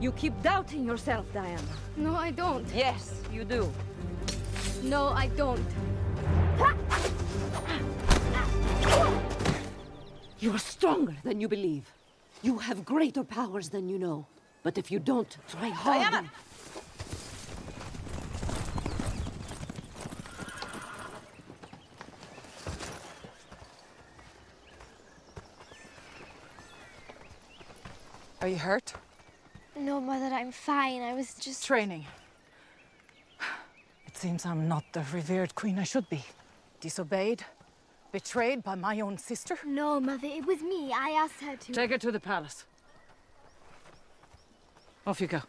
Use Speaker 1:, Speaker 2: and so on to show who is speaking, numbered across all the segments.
Speaker 1: You keep doubting yourself, Diana.
Speaker 2: No, I don't.
Speaker 1: Yes, you do.
Speaker 2: No, I don't.
Speaker 1: You are stronger than you believe. You have greater powers than you know. But if you don't try hard...
Speaker 3: Diana! Are you hurt?
Speaker 2: No, Mother, I'm fine. I was just.
Speaker 3: Training. It seems I'm not the revered queen I should be. Disobeyed, betrayed by my own sister.
Speaker 2: No, Mother, it was me. I asked her to.
Speaker 3: Take her to the palace. Off you go.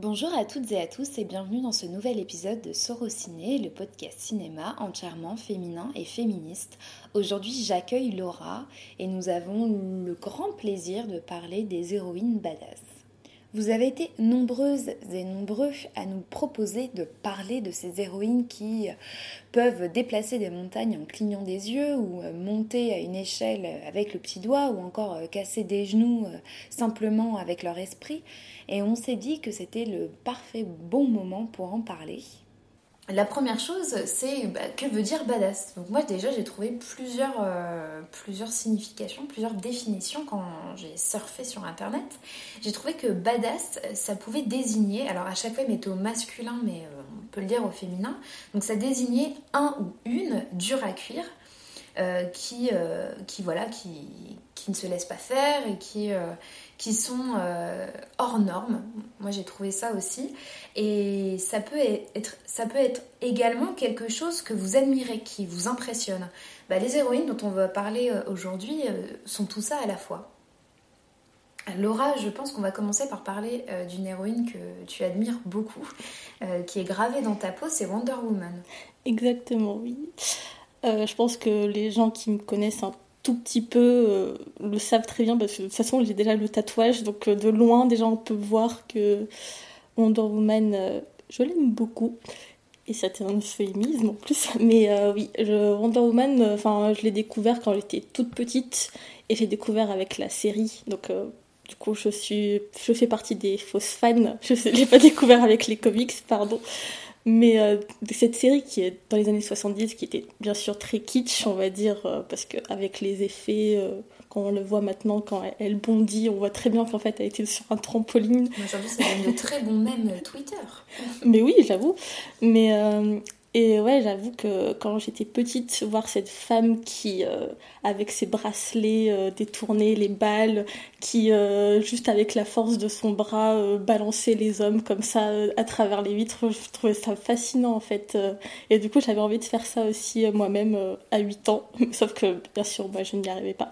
Speaker 4: Bonjour à toutes et à tous et bienvenue dans ce nouvel épisode de Sorociné, le podcast cinéma entièrement féminin et féministe. Aujourd'hui j'accueille Laura et nous avons le grand plaisir de parler des héroïnes badass. Vous avez été nombreuses et nombreux à nous proposer de parler de ces héroïnes qui peuvent déplacer des montagnes en clignant des yeux ou monter à une échelle avec le petit doigt ou encore casser des genoux simplement avec leur esprit. Et on s'est dit que c'était le parfait bon moment pour en parler. La première chose, c'est bah, que veut dire badass? Donc moi déjà j'ai trouvé plusieurs, euh, plusieurs significations, plusieurs définitions quand j'ai surfé sur internet. J'ai trouvé que badass, ça pouvait désigner, alors à chaque fois il mettait au masculin mais euh, on peut le dire au féminin, donc ça désignait un ou une dur à cuire, euh, qui, qui, voilà, qui, qui, ne se laisse pas faire et qui, euh, qui sont euh, hors normes. Moi j'ai trouvé ça aussi. Et ça peut être, ça peut être également quelque chose que vous admirez, qui vous impressionne. Bah, les héroïnes dont on va parler euh, aujourd'hui sont tout ça à la fois. Laura, je pense qu'on va commencer par parler d'une héroïne que tu admires beaucoup, qui est gravée dans ta peau, c'est Wonder Woman.
Speaker 5: Exactement, oui. Je pense que les gens qui me connaissent un tout petit peu euh, le savent très bien parce que de toute façon j'ai déjà le tatouage, donc euh, de loin déjà on peut voir que Wonder Woman, euh, je l'aime beaucoup. Et c'est un euphémisme en plus. Mais oui, je, Wonder Woman, enfin je l'ai découvert quand j'étais toute petite et j'ai découvert avec la série. Donc du coup je suis, je fais partie des fausses fans. Je ne l'ai pas découvert avec les comics, pardon. Mais euh, cette série qui est dans les années 70, qui était bien sûr très kitsch, on va dire, euh, parce qu'avec les effets, euh, quand on le voit maintenant, quand elle, elle bondit, on voit très bien qu'en fait elle était sur un trampoline.
Speaker 4: Aujourd'hui, ça donne de très bons mèmes Twitter.
Speaker 5: Mais oui, j'avoue. Mais euh, et ouais, j'avoue que quand j'étais petite, voir cette femme qui, euh, avec ses bracelets euh, détournés, les balles, qui euh, juste avec la force de son bras euh, balançait les hommes comme ça à travers les vitres, je trouvais ça fascinant en fait. et du coup, j'avais envie de faire ça aussi moi-même à 8 ans, sauf que bien sûr, moi, je n'y arrivais pas.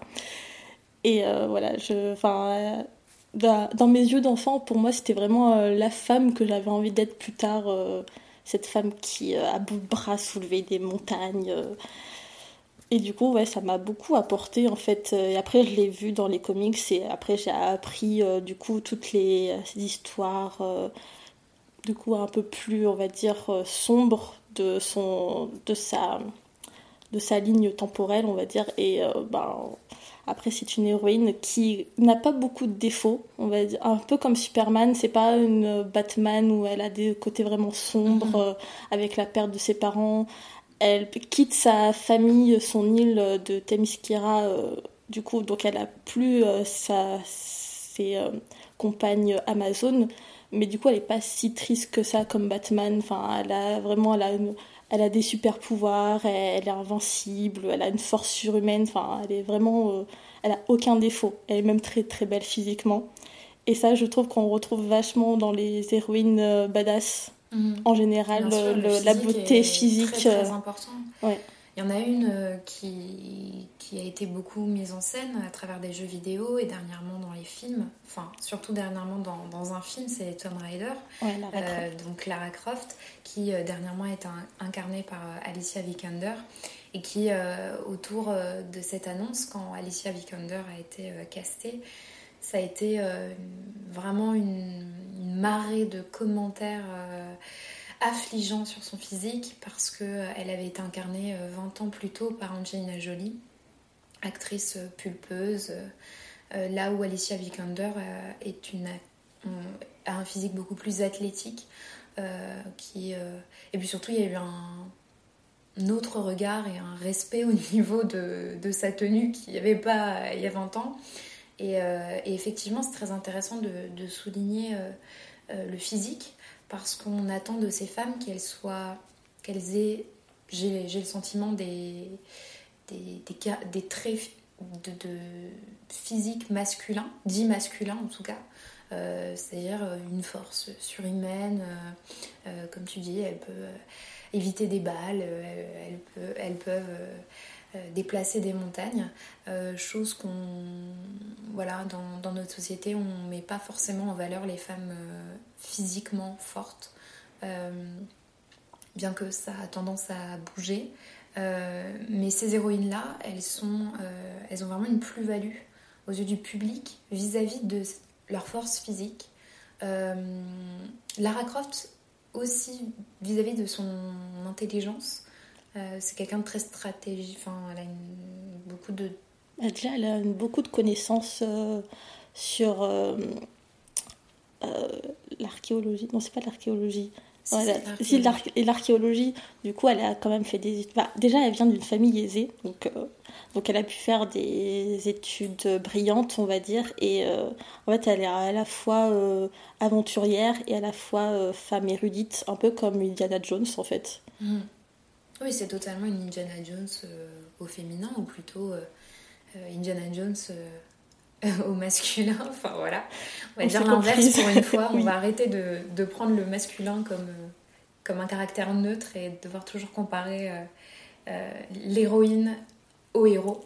Speaker 5: Et voilà, je, enfin, dans, mes yeux d'enfant, pour moi, c'était vraiment la femme que j'avais envie d'être plus tard. Cette femme qui, euh, à bout de bras, soulevait des montagnes. euh. Et du coup, ouais, ça m'a beaucoup apporté, en fait. Euh, après, je l'ai vu dans les comics, et après, j'ai appris, du coup, toutes les histoires, du coup, un peu plus, on va dire, sombres de, son, de, sa, de sa ligne temporelle, on va dire. Et euh, ben, après, c'est une héroïne qui n'a pas beaucoup de défauts, on va dire. Un peu comme Superman, c'est pas une Batman où elle a des côtés vraiment sombres, euh, avec la perte de ses parents. Elle quitte sa famille, son île de Themyscira, euh, du coup, donc elle a plus sa, ses compagnes Amazon, mais du coup, elle est pas si triste que ça comme Batman. Enfin, elle a vraiment, elle a une- elle a des super pouvoirs, elle, elle est invincible, elle a une force surhumaine. Enfin, elle est vraiment, euh, elle a aucun défaut. Elle est même très très belle physiquement. Et ça, je trouve qu'on retrouve vachement dans les héroïnes euh, badass en général,
Speaker 4: Bien sûr,
Speaker 5: le-
Speaker 4: le
Speaker 5: la beauté physique.
Speaker 4: Très, très
Speaker 5: euh,
Speaker 4: important.
Speaker 5: ouais.
Speaker 4: Il y en a une qui, qui a été beaucoup mise en scène à travers des jeux vidéo et dernièrement dans les films. Enfin, surtout dernièrement dans, dans un film, c'est Tomb Raider.
Speaker 5: Ouais, Lara
Speaker 4: Euh, donc Lara Croft, qui euh, dernièrement est un- incarnée par euh, Alicia Vikander et qui, autour de cette annonce, quand Alicia Vikander a été castée, ça a été vraiment une, une marée de commentaires affligeants sur son physique parce qu'elle avait été incarnée euh, 20 ans plus tôt par Angelina Jolie. Actrice pulpeuse, là où Alicia Vikander a un physique beaucoup plus athlétique. qui, et puis surtout, il y a eu un, autre regard et un respect au niveau de, de sa tenue qu'il n'y avait pas il y a 20 ans. Et, effectivement, c'est très intéressant de, de souligner le physique parce qu'on attend de ces femmes qu'elles soient, qu'elles aient, j'ai le sentiment, des, des, traits de, de, physique masculin, dit masculin en tout cas, euh, c'est-à-dire euh, une force surhumaine, euh, comme tu dis, elles peuvent éviter des balles, elles, peuvent, elles peuvent déplacer des montagnes, chose qu'on, voilà, dans, dans, notre société, on ne met pas forcément en valeur les femmes physiquement fortes, bien que ça a tendance à bouger. Mais ces héroïnes-là, elles, sont, elles ont vraiment une plus-value aux yeux du public vis-à-vis de leur force physique. Lara Croft aussi vis-à-vis de son intelligence. c'est quelqu'un de très stratégique. Enfin, elle a beaucoup de.
Speaker 5: Déjà, elle a beaucoup de connaissances sur euh, l'archéologie. Non, c'est pas l'archéologie. Si, et l'archéologie, du coup, elle a quand même fait des études. Bah, déjà, elle vient d'une famille aisée, donc, euh, donc elle a pu faire des études brillantes, on va dire. Et euh, en fait, elle est à la fois aventurière et à la fois femme érudite, un peu comme Indiana Jones, en fait.
Speaker 4: Mm. Oui, c'est totalement une Indiana Jones au féminin, ou plutôt Indiana Jones au masculin. Enfin voilà, on va dire l'inverse pour une fois. On va arrêter de, de, prendre le masculin comme, euh, comme un caractère neutre et devoir toujours comparer euh, euh, l'héroïne au héros.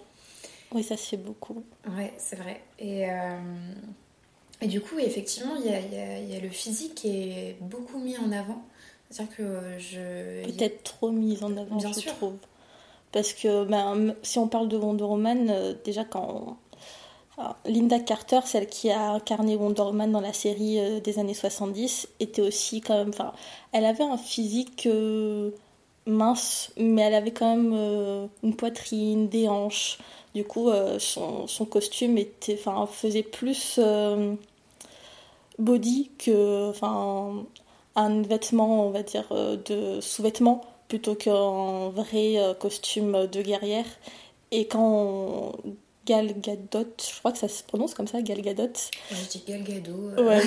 Speaker 5: Oui, ça se fait beaucoup.
Speaker 4: Ouais, c'est vrai. Et, et du coup, effectivement, il y a, y a, le physique qui est beaucoup mis en avant. C'est-à-dire que je.
Speaker 5: Peut-être trop mis en avant, Bien je sûr. trouve. Parce que ben, si on parle de Wonder Woman, déjà quand Linda Carter, celle qui a incarné Wonder Woman dans la série euh, des années 70, était aussi quand même. Enfin, elle avait un physique euh, mince, mais elle avait quand même euh, une poitrine, des hanches. Du coup, son, son, costume était, enfin, faisait plus body que enfin, un vêtement, on va dire, de sous-vêtement plutôt qu'un vrai costume de guerrière. Et quand Gal Gadot, je crois que ça se prononce comme ça, Gal Gadot.
Speaker 4: je dis Gal Gadot.
Speaker 5: Euh,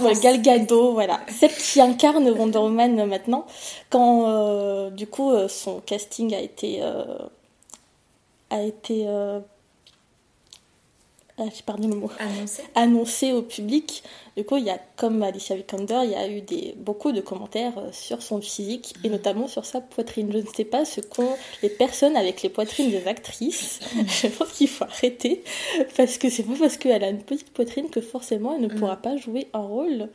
Speaker 5: ouais, Gal Gadot, voilà. Celle qui incarne Wonder Woman maintenant, quand euh, du coup euh, son casting a été a été ah, j'ai perdu le mot.
Speaker 4: Annoncé.
Speaker 5: Annoncé au public. Du coup, il y a, comme Alicia Vikander, il y a eu des, beaucoup de commentaires euh, sur son physique et mhm. notamment sur sa poitrine. Je ne sais pas ce qu'ont les personnes avec les poitrines des actrices. Je pense qu'il faut arrêter parce que c'est pas parce qu'elle a une petite poitrine que forcément elle ne pourra mhm. pas jouer un rôle.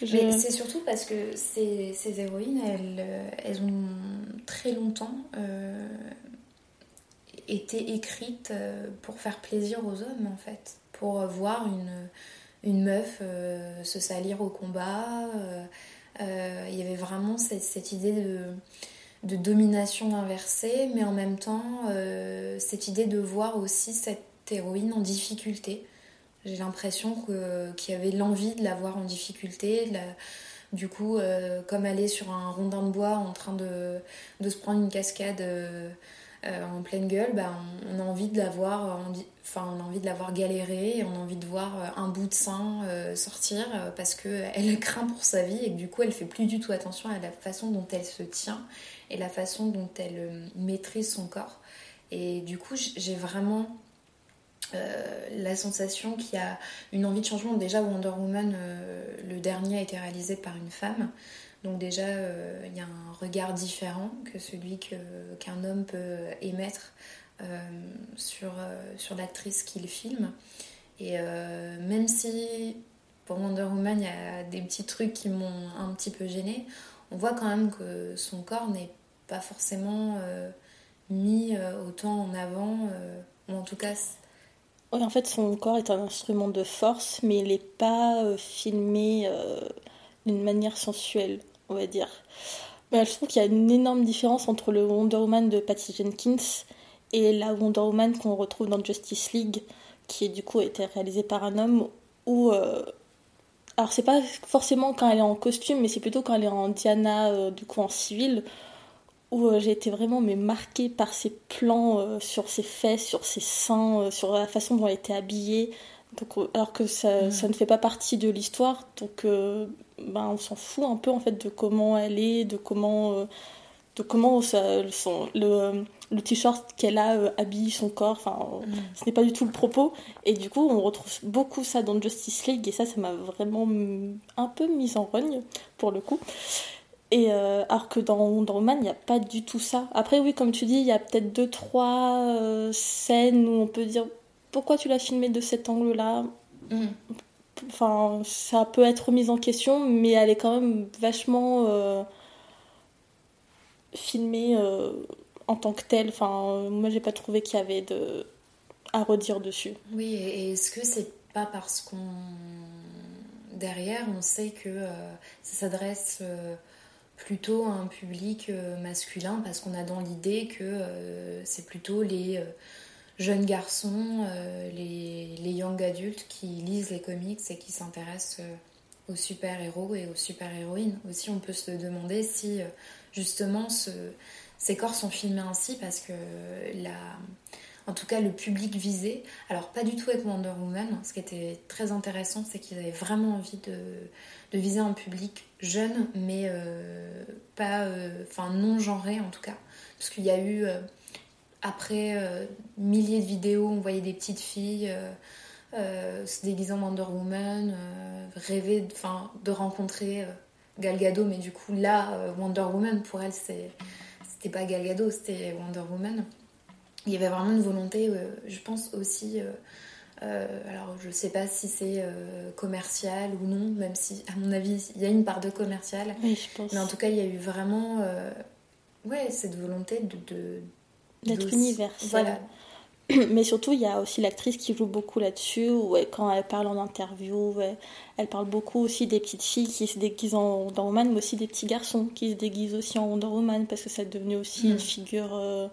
Speaker 4: c'est surtout parce que ces, ces héroïnes, elles, euh, elles, ont très longtemps euh, été écrite euh, pour faire plaisir aux hommes en fait, pour voir une, une meuf euh, se salir au combat. Euh, il y avait vraiment cette, cette idée de, de, domination inversée, mais en même temps cette idée de voir aussi cette héroïne en difficulté. J'ai l'impression qu'il y avait l'envie de la voir en difficulté, du coup, comme aller sur un rondin de bois en train de, de se prendre une cascade euh, en pleine gueule, bah, on, a envie de la voir, enfin on a envie de la voir galérer, on a envie de voir euh, un bout de sein euh, sortir parce qu'elle craint pour sa vie et que du coup elle fait plus du tout attention à la façon dont elle se tient et la façon dont elle maîtrise son corps. Et du coup j'ai vraiment la sensation qu'il y a une envie de changement. Déjà Wonder Woman, le dernier a été réalisé par une femme. Donc déjà, euh, il y a un regard différent que celui qu'un homme peut émettre euh, sur, euh, sur l'actrice qu'il filme. Et même si pour Wonder Woman, il y a des petits trucs qui m'ont un petit peu gênée, on voit quand même que son corps n'est pas forcément mis autant en avant, ou en tout cas...
Speaker 5: Oui, en fait, son corps est un instrument de force, mais il n'est pas filmé d'une manière sensuelle on va dire. je trouve qu'il y a une énorme différence entre le Wonder Woman de Patty Jenkins et la Wonder Woman qu'on retrouve dans Justice League, qui du coup a été réalisée par un homme, où alors c'est pas forcément quand elle est en costume, mais c'est plutôt quand elle est en Diana, du coup en civil, où j'ai été vraiment mais marquée par ses plans sur ses fesses, sur ses seins, sur la façon dont elle était habillée. Donc, alors que ça, ça, ne fait pas partie de l'histoire, donc ben, on s'en fout un peu en fait de comment elle est, de comment, euh, de comment ça, le, le t-shirt qu'elle a euh, habille son corps. Enfin, mm. ce n'est pas du tout le propos. Et du coup, on retrouve beaucoup ça dans Justice League et ça, ça m'a vraiment un peu mise en rogne pour le coup. Et euh, alors que dans Wonder Woman, il n'y a pas du tout ça. Après, oui, comme tu dis, il y a peut-être deux, trois scènes où on peut dire pourquoi tu l'as filmé de cet angle-là. Mm enfin, ça peut être mis en question, mais elle est quand même vachement euh, filmée euh, en tant que telle. Enfin, moi, j'ai pas trouvé qu'il y avait de à redire dessus.
Speaker 4: Oui, et est-ce que c'est pas parce qu'on derrière, on sait que euh, ça s'adresse plutôt à un public masculin parce qu'on a dans l'idée que c'est plutôt les jeunes garçons, euh, les, les, young adultes qui lisent les comics et qui s'intéressent euh, aux super-héros et aux super-héroïnes. Aussi, on peut se demander si euh, justement ce, ces corps sont filmés ainsi parce que la, en tout cas le public visé, alors pas du tout avec Wonder Woman, ce qui était très intéressant, c'est qu'ils avaient vraiment envie de, de, viser un public jeune, mais pas, enfin non genré en tout cas, parce qu'il y a eu après euh, milliers de vidéos, on voyait des petites filles euh, euh, se déguisant Wonder Woman, rêver de rencontrer Gal Gadot, mais du coup là, Wonder Woman, pour elle, c'était pas Gal Gadot, c'était Wonder Woman. Il y avait vraiment une volonté, je pense aussi... alors, je sais pas si c'est commercial ou non, même si, à mon avis, il y a une part de commercial.
Speaker 5: Oui, je pense.
Speaker 4: Mais en tout cas, il y a eu vraiment ouais, cette volonté de,
Speaker 5: d'être universel. Voilà. Mais surtout, il y a aussi l'actrice qui joue beaucoup là-dessus, où quand elle parle en interview, elle parle beaucoup aussi des petites filles qui se déguisent en Wonder Woman, mais aussi des petits garçons qui se déguisent aussi en Wonder Woman, parce que ça est devenu aussi une mm. figure euh,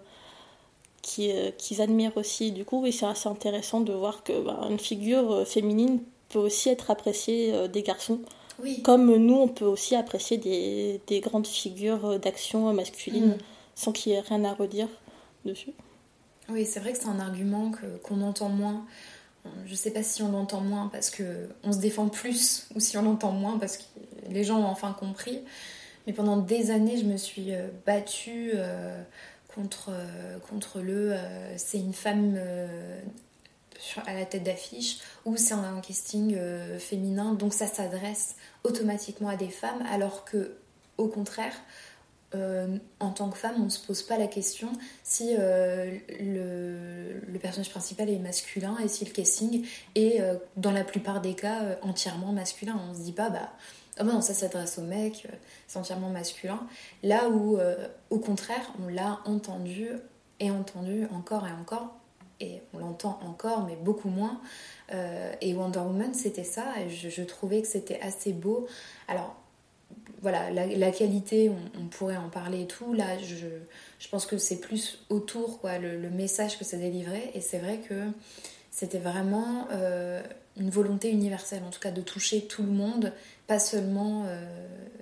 Speaker 5: euh, qu'ils admirent aussi. Du coup, oui, c'est assez intéressant de voir que bah, une figure euh, féminine peut aussi être appréciée des garçons.
Speaker 4: Oui.
Speaker 5: Comme nous, on peut aussi apprécier des, des grandes figures d'action masculines, mm. sans qu'il y ait rien à redire
Speaker 4: Oui, c'est vrai que c'est un argument qu'on entend moins. Je sais pas si on l'entend moins parce que on se défend plus ou si on l'entend moins parce que les gens ont enfin compris. Mais pendant des années, je me suis euh, battue euh, contre, euh, contre le c'est une femme à la tête d'affiche ou c'est un casting féminin donc ça s'adresse automatiquement à des femmes alors que au contraire euh, en tant que femme, on ne se pose pas la question si euh, le, personnage principal est masculin et si le casting est, euh, dans la plupart des cas, entièrement masculin. On ne se dit pas, bah, oh non, ça s'adresse aux mecs, c'est entièrement masculin. Là où, au contraire, on l'a entendu et entendu encore et encore, et on l'entend encore, mais beaucoup moins. et Wonder Woman, c'était ça, et je, je trouvais que c'était assez beau. Alors, voilà, la, qualité, on, pourrait en parler et tout. Là, je, je pense que c'est plus autour, quoi, le, message que ça délivrait. Et c'est vrai que c'était vraiment euh, une volonté universelle, en tout cas, de toucher tout le monde, pas seulement euh,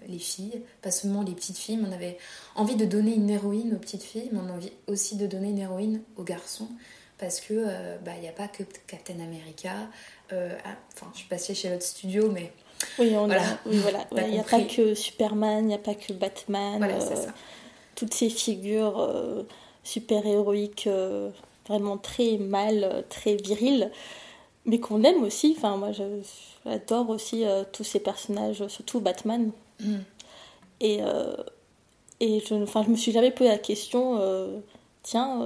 Speaker 4: les filles, pas seulement les petites filles. on avait envie de donner une héroïne aux petites filles, mais on a envie aussi de donner une héroïne aux garçons. Parce que, euh, bah, il n'y a pas que Captain America. Ah, enfin, je suis passée chez l'autre studio, mais
Speaker 5: oui, on voilà. voilà. Il n'y a pas que Superman, il n'y a pas que Batman. Euh, toutes ces figures euh, super-héroïques euh, vraiment très mâles, très viriles, mais qu'on aime aussi. Enfin, moi, j'adore aussi tous ces personnages, surtout Batman. Mm. Et, et je, enfin, je me suis jamais posé la question tiens,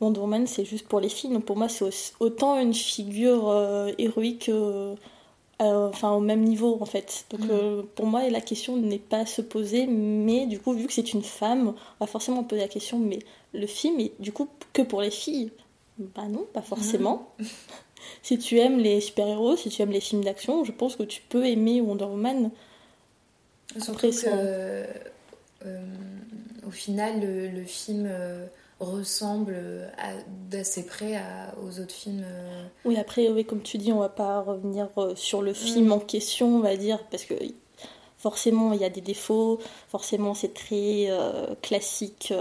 Speaker 5: Wonder Woman, c'est juste pour les filles. pour moi, c'est autant une figure héroïque euh, enfin au même niveau en fait. Donc mm. euh, pour moi la question n'est pas à se poser, mais du coup vu que c'est une femme, on va forcément poser la question, mais le film est du coup que pour les filles? Bah non, pas forcément. Mm. si tu aimes les super-héros, si tu aimes les films d'action, je pense que tu peux aimer Wonder Woman.
Speaker 4: Surtout que, euh, au final, le, film
Speaker 6: ressemble d'assez près aux autres films.
Speaker 5: Oui, après, oui, comme tu dis, on va pas revenir sur le film mm. en question, on va dire, parce que forcément il y a des défauts, forcément c'est très classique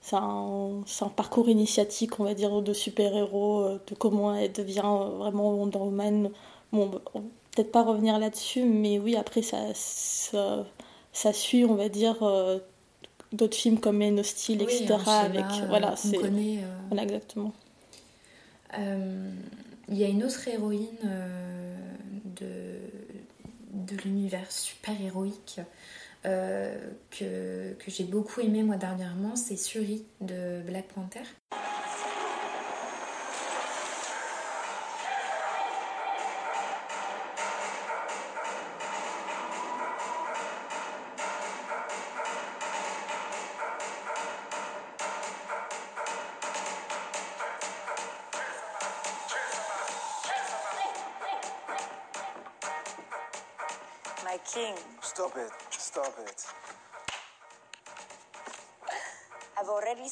Speaker 5: c'est un, un, parcours initiatique, on va dire, de super-héros, euh, de comment elle devient euh, vraiment Wonder Woman. Bon, peut-être pas revenir là-dessus, mais oui, après, ça, ça, suit, on va dire, euh, d'autres films comme Men of Steel, etc. avec, voilà, c'est. Voilà, exactement.
Speaker 6: Il y a une autre héroïne de, de l'univers super-héroïque euh, que, que j'ai beaucoup aimé moi dernièrement, c'est Suri de Black Panther.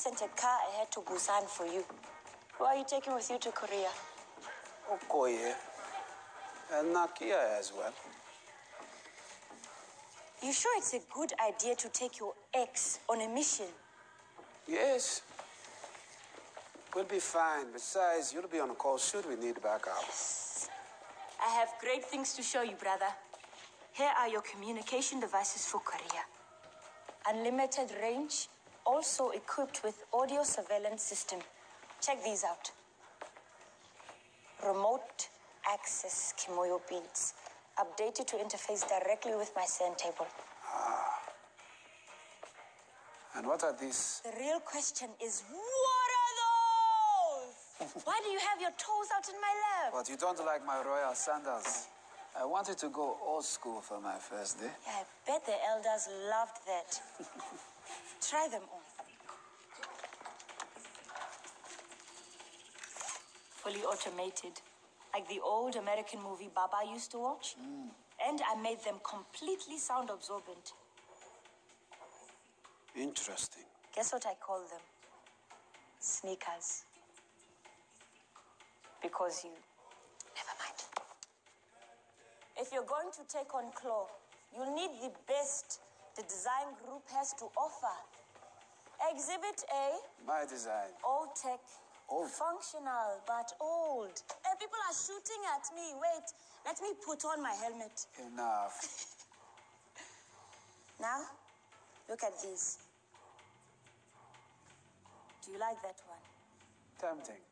Speaker 7: Sent a car ahead to Busan for you. Who are you taking with you to Korea?
Speaker 4: Okoye. And Nakia as well.
Speaker 7: You sure it's a good idea to take your ex on a mission?
Speaker 4: Yes. We'll be fine. Besides, you'll be on a call shoot we need backup. Yes.
Speaker 7: I have great things to show you, brother. Here are your communication devices for Korea. Unlimited range, also equipped with audio surveillance system. Check these out. Remote access Kimoyo beads, updated to interface directly with my send table. Ah.
Speaker 4: And what are these?
Speaker 7: The real question is, what are those? Why do you have your toes out in my lap?
Speaker 4: But you don't like my royal sandals. I wanted to go old school for my first day.
Speaker 7: Yeah, I bet the elders loved that. Try them on. Fully automated, like the old American movie Baba used to watch. Mm. And I made them completely sound absorbent.
Speaker 4: Interesting.
Speaker 7: Guess what I call them? Sneakers. Because you Never mind. if you're going to take on Claw, you'll need the best the design group has to offer. Exhibit A.
Speaker 4: My design.
Speaker 7: Old tech.
Speaker 4: Old.
Speaker 7: Functional, but old. Hey, people are shooting at me. Wait, let me put on my helmet.
Speaker 4: Enough.
Speaker 7: now, look at these. Do you like that one?
Speaker 4: Tempting.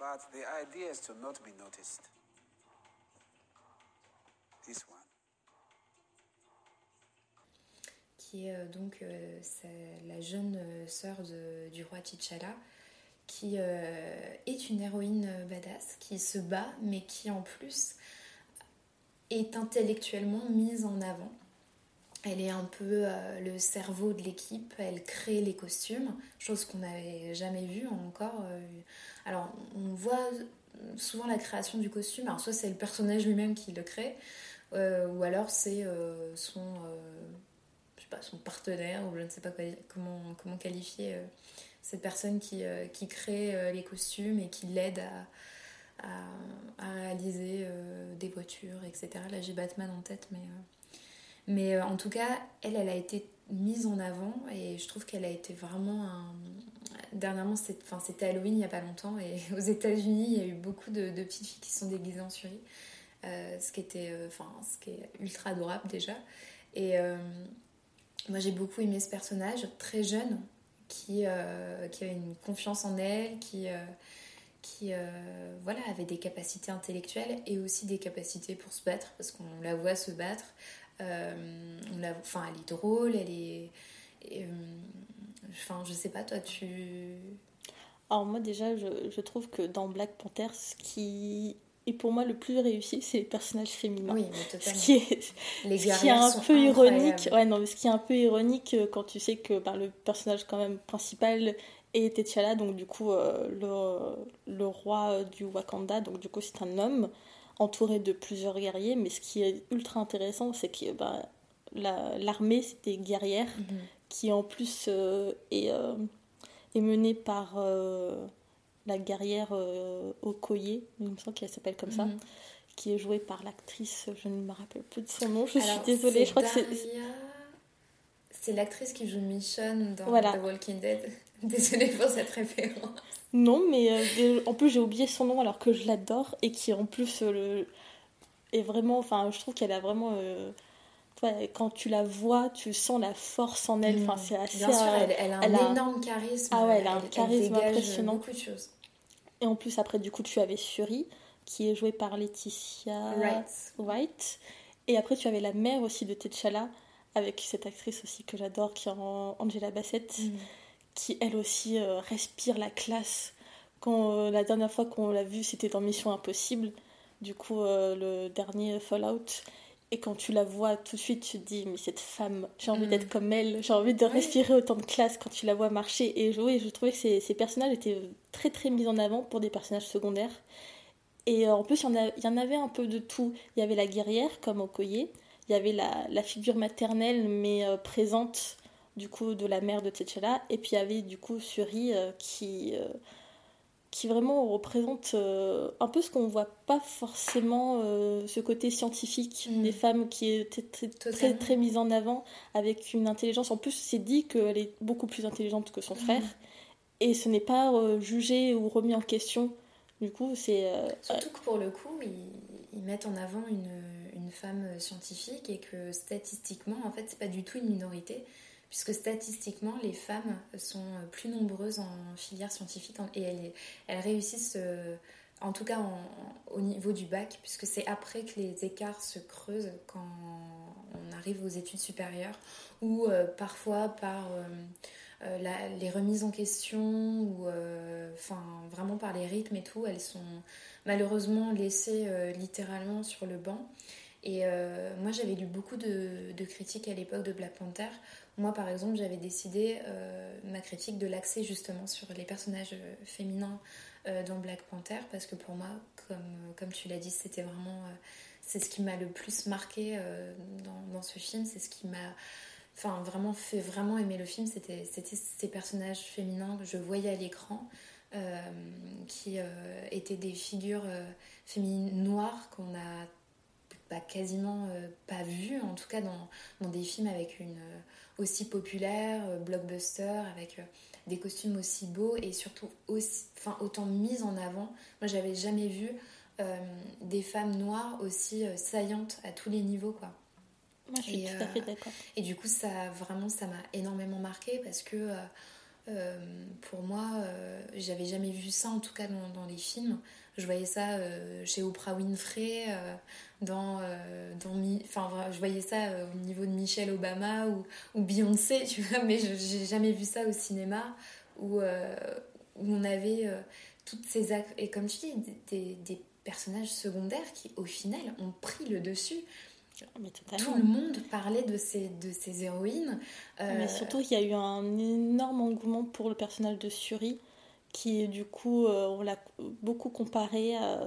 Speaker 4: But the idea is to not be noticed. Est euh, donc euh, la jeune euh, sœur du roi T'Challa, qui est une héroïne badass, qui se bat, mais qui en plus est intellectuellement mise en avant. Elle est un peu le cerveau de l'équipe, elle crée les costumes, chose qu'on n'avait jamais vue encore. alors on voit souvent la création du costume, alors soit c'est le personnage lui-même qui le crée, ou alors c'est son, son partenaire, ou je ne sais pas comment, comment qualifier cette personne qui, qui crée les costumes et qui l'aide à, à, réaliser des voitures, etc. Là j'ai Batman en tête, mais, mais en tout cas, elle, elle a été mise en avant et je trouve qu'elle a été vraiment un... Dernièrement, c'était Halloween il n'y a pas longtemps et aux États-Unis, il y a eu beaucoup de, petites filles qui se sont déguisées en. Euh, ce, qui était, euh, ce qui est ultra adorable déjà. Et euh, moi j'ai beaucoup aimé ce personnage très jeune qui, qui avait une confiance en elle, qui, qui voilà, avait des capacités intellectuelles et aussi des capacités pour se battre parce qu'on la voit se battre. enfin, elle est drôle, elle est. enfin, je sais pas, toi tu.
Speaker 5: Alors, moi, déjà, je, je trouve que dans Black Panther, ce qui et pour moi, le plus réussi, c'est les personnages féminins.
Speaker 6: Oui,
Speaker 5: Ce qui est, les ce qui est un peu ironique. Ouais, non, ce qui est un peu ironique euh, quand tu sais que ben, le personnage quand même principal est T'Challa, donc du coup euh, le, le, roi du Wakanda, donc du coup c'est un homme entouré de plusieurs guerriers. Mais ce qui est ultra intéressant, c'est que ben, l'armée, c'était guerrière. Mhm. qui en plus est, est menée par la guerrière Okoye, il me semble qu'elle s'appelle comme ça, mhm. qui est jouée par l'actrice, je ne me rappelle plus de son nom, je suis désolée, je crois que c'est...
Speaker 4: C'est l'actrice qui joue Michonne dans The Walking Dead. Désolée pour cette référence.
Speaker 5: Non, mais euh, en plus j'ai oublié son nom alors que je l'adore et qui en plus euh, le... est vraiment... Enfin, je trouve qu'elle a vraiment... Euh, quand tu la vois, tu sens la force en elle. Enfin, mm. c'est assez,
Speaker 4: Bien sûr, elle, a un énorme charisme.
Speaker 5: Ah ouais, elle a un charisme impressionnant. beaucoup de choses. Et en plus, après, du coup, tu avais Suri, qui est jouée par Laetitia White. Et après, tu avais la mère aussi de T'Challa, avec cette actrice aussi que j'adore, qui est Angela Bassett, mm. qui elle aussi euh, respire la classe. Quand euh, la dernière fois qu'on l'a vue, c'était dans Mission Impossible, du coup euh, le dernier Fallout. Et quand tu la vois tout de suite, tu te dis, mais cette femme, j'ai envie mm. d'être comme elle, j'ai envie de respirer autant de classe quand tu la vois marcher et jouer. Je trouvais que ces, ces, personnages étaient très très mis en avant pour des personnages secondaires. Et en plus, il y, en il y en avait un peu de tout. Il y avait la guerrière, comme Okoye, il y avait la, figure maternelle mais euh, présente du coup de la mère de T'Challa et puis il y avait du coup Suri euh, qui euh, qui vraiment représente un peu ce qu'on voit pas forcément ce côté scientifique mm. des femmes qui étaient très, très, très, mise en avant avec une intelligence en plus c'est dit qu'elle est beaucoup plus intelligente que son mm. frère et ce n'est pas jugé ou remis en question du coup c'est
Speaker 4: surtout que pour le coup ils, ils mettent en avant une une femme scientifique et que statistiquement, en fait, c'est pas du tout une minorité, puisque statistiquement, les femmes sont plus nombreuses en filière scientifique et elles, réussissent, euh, en tout cas au niveau du bac, puisque c'est après que les écarts se creusent quand on arrive aux études supérieures, ou euh, parfois par euh, les remises en question, ou vraiment par les rythmes et tout, elles sont malheureusement laissées littéralement sur le banc. Et moi, j'avais lu beaucoup de, critiques à l'époque de Black Panther. Moi, par exemple, j'avais décidé euh, ma critique de l'axer justement sur les personnages euh, féminins dans Black Panther parce que pour moi, comme, comme tu l'as dit, c'était vraiment. c'est ce qui m'a le plus marqué dans, dans, ce film. C'est ce qui m'a. Enfin, vraiment fait vraiment aimer le film. C'était ces personnages féminins que je voyais à l'écran. qui étaient des figures féminines noires qu'on a bah, quasiment euh, pas vu, en tout cas dans, dans des films avec une euh, aussi populaire, euh, blockbuster, avec des costumes aussi beaux et surtout aussi, enfin, autant mises en avant. Moi, j'avais jamais vu des femmes noires aussi saillantes à tous les niveaux, quoi.
Speaker 5: Moi, je suis tout à fait d'accord.
Speaker 4: Et du coup, ça vraiment, ça m'a énormément marqué parce que pour moi, j'avais jamais vu ça, en tout cas dans, dans les films. Je voyais ça chez Oprah Winfrey, dans, euh, dans enfin je voyais ça euh, au niveau de Michelle Obama ou, ou Beyoncé tu vois mais j'ai jamais vu ça au cinéma où, euh, où on avait toutes ces actes et comme tu dis des, des, personnages secondaires qui au final ont pris le dessus ah, tout le monde parlait de ces, de ces héroïnes.
Speaker 5: Mais surtout, il y a eu un énorme engouement pour le personnage de Suri, qui du coup, on l'a beaucoup comparé à,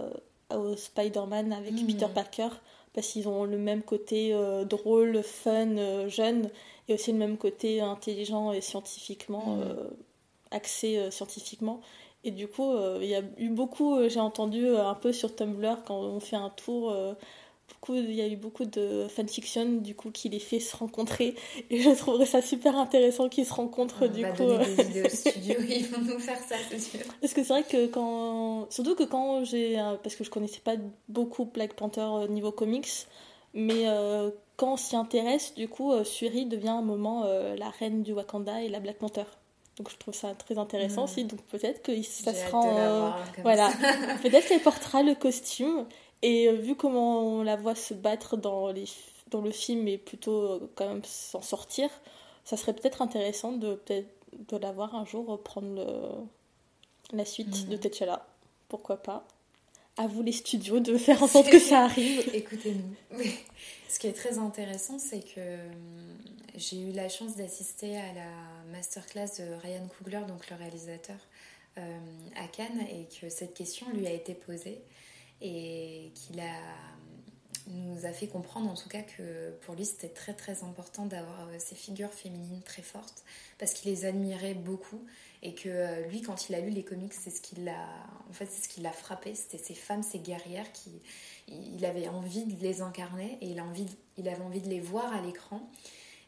Speaker 5: au Spider-Man avec hmm. Peter Parker parce qu'ils ont le même côté euh, drôle, fun, euh, jeune et aussi le même côté intelligent et scientifiquement euh, axé scientifiquement. Et du coup, il y a eu beaucoup, j'ai entendu un peu sur Tumblr quand on fait un tour il y a eu beaucoup de fanfiction du coup qui les fait se rencontrer et je trouverais ça super intéressant qu'ils se rencontrent du
Speaker 4: va
Speaker 5: coup.
Speaker 4: Donner des idées au studio, ils vont nous faire ça, c'est sûr.
Speaker 5: Parce que c'est vrai que quand, surtout que quand j'ai, euh, parce que je connaissais pas beaucoup Black Panther euh, niveau comics, mais euh, quand on s'y intéresse, du coup, Suri devient un moment la reine du Wakanda et la Black Panther. Donc je trouve ça très intéressant aussi. Donc peut-être que ça sera. voilà. peut-être qu'elle portera le costume et euh, vu comment on la voit se battre dans, les, dans le film et plutôt euh, quand même s'en sortir, ça serait peut-être intéressant de, peut de la voir un jour prendre le, la suite de mm. T'Challa. Pourquoi pas? À vous les studios de faire en sorte que ça arrive.
Speaker 4: Écoutez-nous. Ce qui est très intéressant, c'est que euh, j'ai eu la chance d'assister à la masterclass de Ryan Coogler, donc le réalisateur, à Cannes, et que cette question lui a été posée et qu'il nous a fait comprendre en tout cas que pour lui c'était très très important d'avoir ces figures féminines très fortes parce qu'il les admirait beaucoup. Et que lui quand il a lu les comics c'est ce qui l'a en fait c'est ce qui l'a frappé. C'était ces femmes ces guerrières qui il avait envie de les incarner et il, a envie il avait envie de les voir à l'écran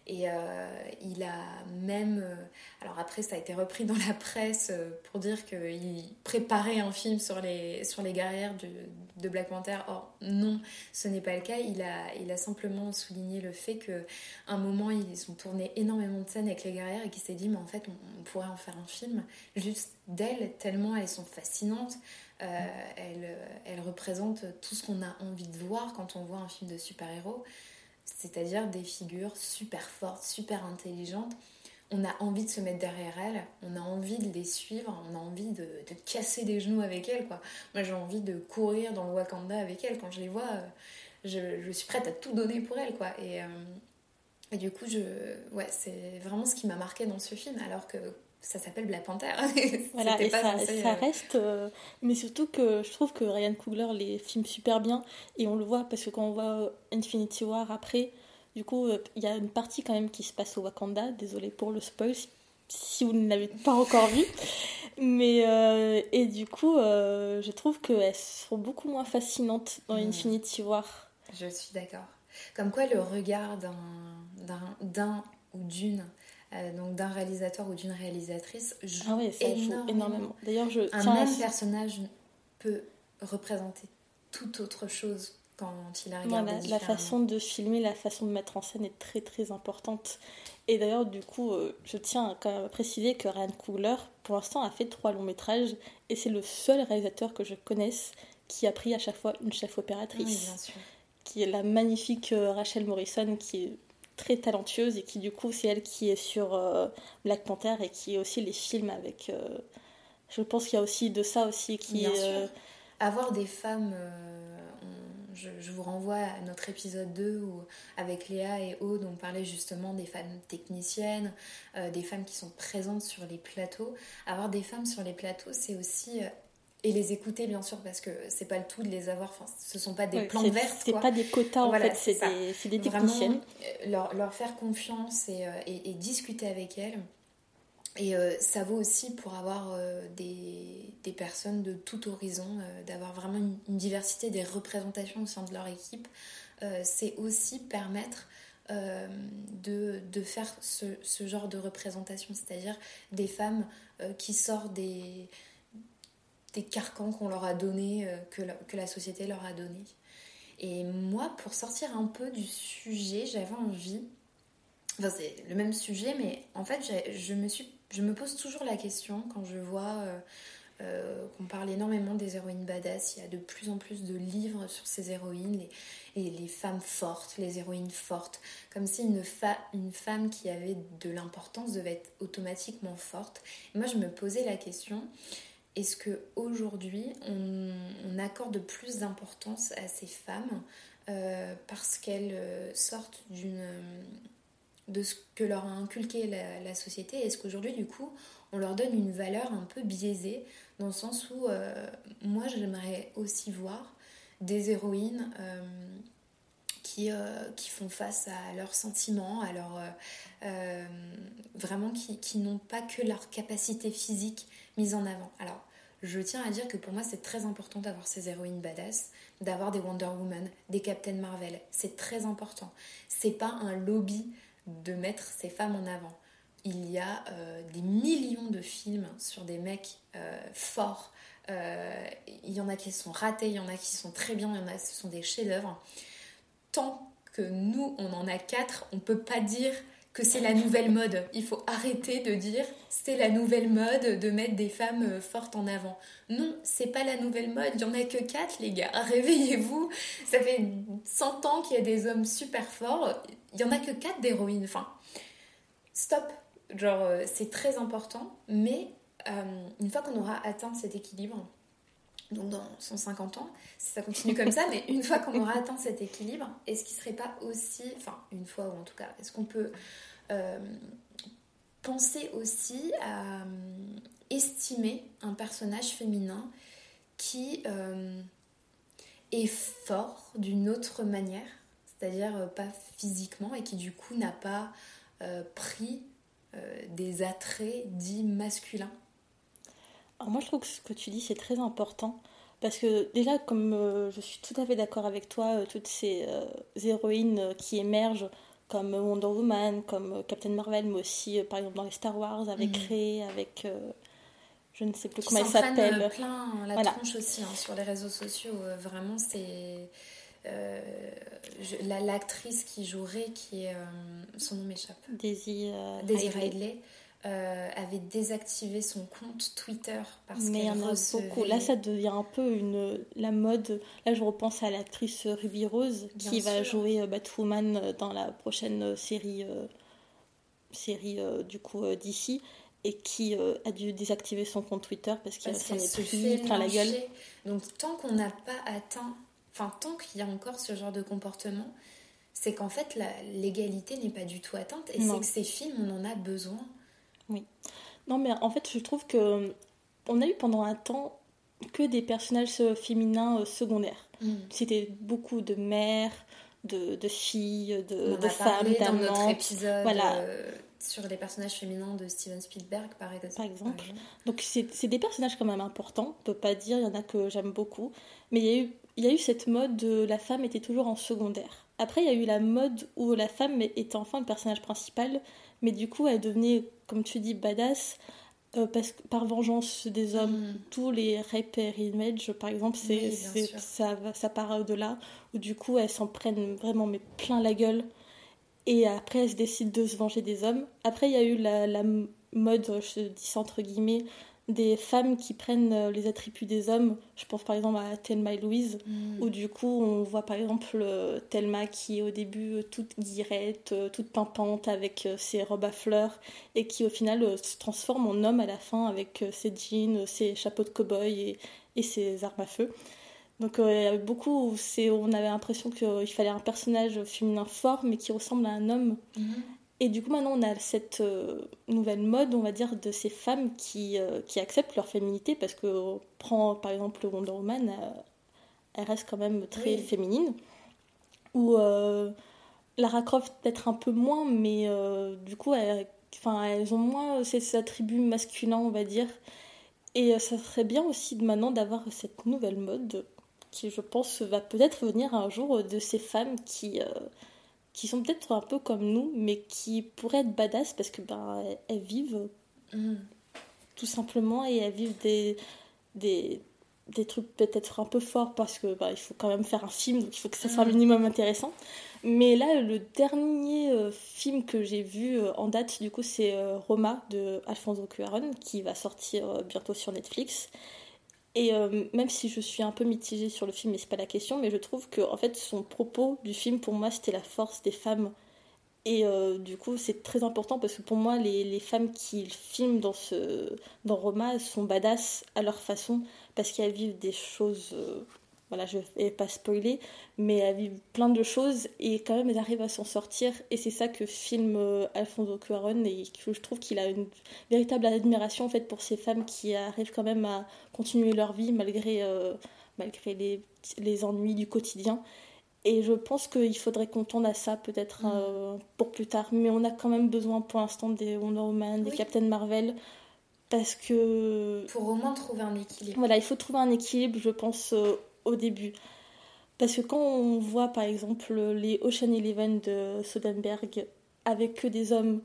Speaker 4: et euh, il a même. Euh, alors après, ça a été repris dans la presse euh, pour dire qu'il préparait un film sur les, sur les guerrières de, Black Panther. Or, non, ce n'est pas le cas. Il a, il a simplement souligné le fait qu'à un moment, ils ont tourné énormément de scènes avec les guerrières et qu'il s'est dit, mais en fait, on, pourrait en faire un film juste d'elles, tellement elles sont fascinantes. elles, elles représentent tout ce qu'on a envie de voir quand on voit un film de super-héros c'est-à-dire des figures super fortes, super intelligentes. On a envie de se mettre derrière elles, on a envie de les suivre, on a envie de, casser des genoux avec elles. Quoi. Moi j'ai envie de courir dans le Wakanda avec elles. Quand je les vois, euh, je, suis prête à tout donner pour elles. Quoi. Et, euh, et du coup, je, ouais, c'est vraiment ce qui m'a marqué dans ce film. Alors que ça s'appelle Black Panther.
Speaker 5: voilà, et ça, ça, euh, reste. Euh, mais surtout que je trouve que Ryan Coogler les filme super bien. Et on le voit parce que quand on voit Infinity War après, du coup, euh, il y a une partie quand même qui se passe au Wakanda. Désolé pour le spoil si vous ne l'avez pas encore vu. Mais, et du coup, je trouve qu'elles sont beaucoup moins fascinantes dans hmm. Infinity War.
Speaker 4: Je suis d'accord. Comme quoi, le regard d'un ou d'une euh, donc d'un réalisateur ou d'une réalisatrice joue, ah oui, ça énormément. Joue énormément. D'ailleurs, je un même personnage peut représenter tout autre chose quand il a regardé
Speaker 5: La façon de filmer, la façon de mettre en scène est très très importante. Et d'ailleurs, du coup, euh, je tiens à préciser que Ryan Coogler, pour l'instant, a fait trois longs métrages et c'est le seul réalisateur que je connaisse qui a pris à chaque fois une chef opératrice. Oui, bien sûr. Qui est la magnifique euh, Rachel Morrison, qui est très talentueuse et qui du coup c'est elle qui est sur euh, Black Panther et qui est aussi les films avec euh, je pense qu'il y a aussi de ça aussi qui
Speaker 4: euh, avoir des femmes je, je, vous renvoie à notre épisode 2 où avec Léa et Aude on parlait justement des femmes techniciennes des femmes qui sont présentes sur les plateaux. Avoir des femmes sur les plateaux c'est aussi et les écouter bien sûr parce que c'est pas le tout de les avoir. Enfin ce sont pas des plantes vertes
Speaker 5: c'est pas des quotas en fait c'est des, des techniciennes.
Speaker 4: euh, leur, leur, faire confiance et, euh, et, discuter avec elles. Et euh, ça vaut aussi pour avoir des, des, personnes de tout horizon d'avoir vraiment une, diversité des représentations au sein de leur équipe. C'est aussi permettre de, de, faire ce, ce, genre de représentation. C'est-à-dire des femmes qui sortent des des carcans qu'on leur a donnés, euh, que, la, société leur a donnés. Et moi, pour sortir un peu du sujet, j'avais envie. Enfin, c'est le même sujet, mais en fait, je me, pose toujours la question quand je vois euh, euh, qu'on parle énormément des héroïnes badass. Il y a de plus en plus de livres sur ces héroïnes, les, et les femmes fortes, les héroïnes fortes. Comme si une, une femme qui avait de l'importance devait être automatiquement forte. Moi, je me posais la question est-ce qu'aujourd'hui, on, on accorde plus d'importance à ces femmes euh, parce qu'elles euh, sortent d'une de ce que leur a inculqué la, société Est-ce qu'aujourd'hui, du coup, on leur donne une valeur un peu biaisée dans le sens où euh, moi, j'aimerais aussi voir des héroïnes qui, font face à leurs sentiments, à vraiment qui, qui n'ont pas que leur capacité physique mise en avant. Alors, je tiens à dire que pour moi, c'est très important d'avoir ces héroïnes badass, d'avoir des Wonder Woman, des Captain Marvel. C'est très important. C'est pas un lobby de mettre ces femmes en avant. Il y a euh, des millions de films sur des mecs euh, forts. Euh, il y en a qui sont ratés, il y en a qui sont très bien, il y en a ce sont des chefs-d'œuvre. Tant que nous, on en a quatre, on peut pas dire que c'est la nouvelle mode. Il faut arrêter de dire c'est la nouvelle mode de mettre des femmes euh, fortes en avant. Non, c'est pas la nouvelle mode. Il y en a que 4 les gars. Réveillez-vous. Ça fait 100 ans qu'il y a des hommes super forts. Il y en a que 4 d'héroïnes. Stop. Genre, euh, c'est très important. Mais euh, une fois qu'on aura atteint cet équilibre, donc dans 150 ans, si ça continue comme ça, mais une fois qu'on aura atteint cet équilibre, est-ce qu'il serait pas aussi, enfin une fois ou en tout cas, est-ce qu'on peut euh, penser aussi à euh, estimer un personnage féminin qui euh, est fort d'une autre manière, c'est-à-dire pas physiquement, et qui du coup n'a pas pris des attraits dits masculins?
Speaker 5: Alors moi je trouve que ce que tu dis c'est très important parce que déjà comme je suis tout à fait d'accord avec toi, toutes ces héroïnes qui émergent comme Wonder Woman, comme Captain Marvel, mais aussi par exemple dans les Star Wars avec mm. Rey, avec je ne sais plus comment elle s'appelle.
Speaker 4: plein la tronche aussi hein, sur les réseaux sociaux. Euh, vraiment, c'est euh, l'actrice qui jouerait, qui est euh, son nom m'échappe.
Speaker 5: Daisy,
Speaker 4: Daisy Ridley. Avait désactivé son compte Twitter parce
Speaker 5: Mais il y en a beaucoup. Là, ça devient un peu une la mode. Là, je repense à l'actrice Ruby Rose qui va jouer Batwoman dans la prochaine série série du coup d'ici et qui euh, a dû désactiver son compte Twitter parce qu'il s'en est pris plein la gueule.
Speaker 4: Donc tant qu'on n'a pas atteint, enfin tant qu'il y a encore ce genre de comportement, c'est qu'en fait l'égalité n'est pas du tout atteinte et c'est que ces films on en a besoin.
Speaker 5: Oui. Non mais en fait je trouve que on a eu pendant un temps que des personnages féminins euh, secondaires. Mm. C'était beaucoup de mères, de, de filles, de, de femmes,
Speaker 4: d'amants. Voilà. Euh, sur les personnages féminins de Steven Spielberg, par exemple.
Speaker 5: Par exemple. Donc, c'est des personnages quand même importants. On peut pas dire, il y en a que j'aime beaucoup. Mais il y, a eu, il y a eu cette mode de la femme était toujours en secondaire. Après, il y a eu la mode où la femme était enfin le personnage principal, mais du coup, elle devenait, comme tu dis, badass. Euh, parce que par vengeance des hommes, mm. tous les rape image, par exemple, c'est ça, ça part de là, où du coup elles s'en prennent vraiment mais plein la gueule et après, elle se décide de se venger des hommes. Après, il y a eu la, la mode, je dis entre guillemets, des femmes qui prennent euh, les attributs des hommes. Je pense par exemple à Thelma et Louise, mm. où du coup on voit par exemple euh, Thelma qui est au début euh, toute guirette, toute pimpante avec ses robes à fleurs, et qui au final se transforme en homme à la fin avec ses jeans, ses chapeaux de cow-boy et, et ses armes à feu. Donc euh, il y avait beaucoup où on avait l'impression qu'il fallait un personnage féminin fort mais qui ressemble à un homme. Mhm. Et du coup maintenant on a cette euh, nouvelle mode, on va dire, de ces femmes qui, euh, qui acceptent leur féminité parce que prend par exemple Wonder Woman, elle reste quand même très féminine. Ou Lara Croft peut-être un peu moins, mais du coup elles, elles ont moins ces attributs masculins on va dire. Et ça serait bien aussi maintenant d'avoir cette nouvelle mode qui, je pense, va peut-être venir un jour de ces femmes qui, euh, qui sont peut-être un peu comme nous, mais qui pourraient être badass parce que ben, elles, vivent mm. tout simplement et elles vivent des, des, des trucs peut-être un peu forts parce que ben, il faut quand même faire un film, donc il faut que ça soit un mm. minimum intéressant. Mais là, le dernier euh, film que j'ai vu euh, en date, du coup, c'est Roma de Alfonso Cuarón qui va sortir bientôt sur Netflix. Et euh, même si je suis un peu mitigée sur le film, mais c'est pas la question, mais je trouve que en fait son propos du film pour moi c'était la force des femmes. Et euh, du coup c'est très important parce que pour moi les, les femmes qui filment dans, ce, dans Roma sont badass à leur façon parce qu'elles vivent des choses euh, voilà, je vais pas spoiler, mais elle vit plein de choses et quand même elle arrive à s'en sortir et c'est ça que filme euh, Alfonso Cuarón et que je trouve qu'il a une véritable admiration en fait pour ces femmes qui arrivent quand même à continuer leur vie malgré, euh, malgré les, les, ennuis du quotidien. Et je pense qu'il faudrait qu'on tourne à ça peut-être mm. euh, pour plus tard, mais on a quand même besoin pour l'instant des Wonder Woman, des Captain Marvel parce que...
Speaker 4: Pour au moins trouver un équilibre.
Speaker 5: Voilà, il faut trouver un équilibre, je pense, au début. Parce que quand on voit par exemple les Ocean Eleven de Soderbergh avec que des hommes,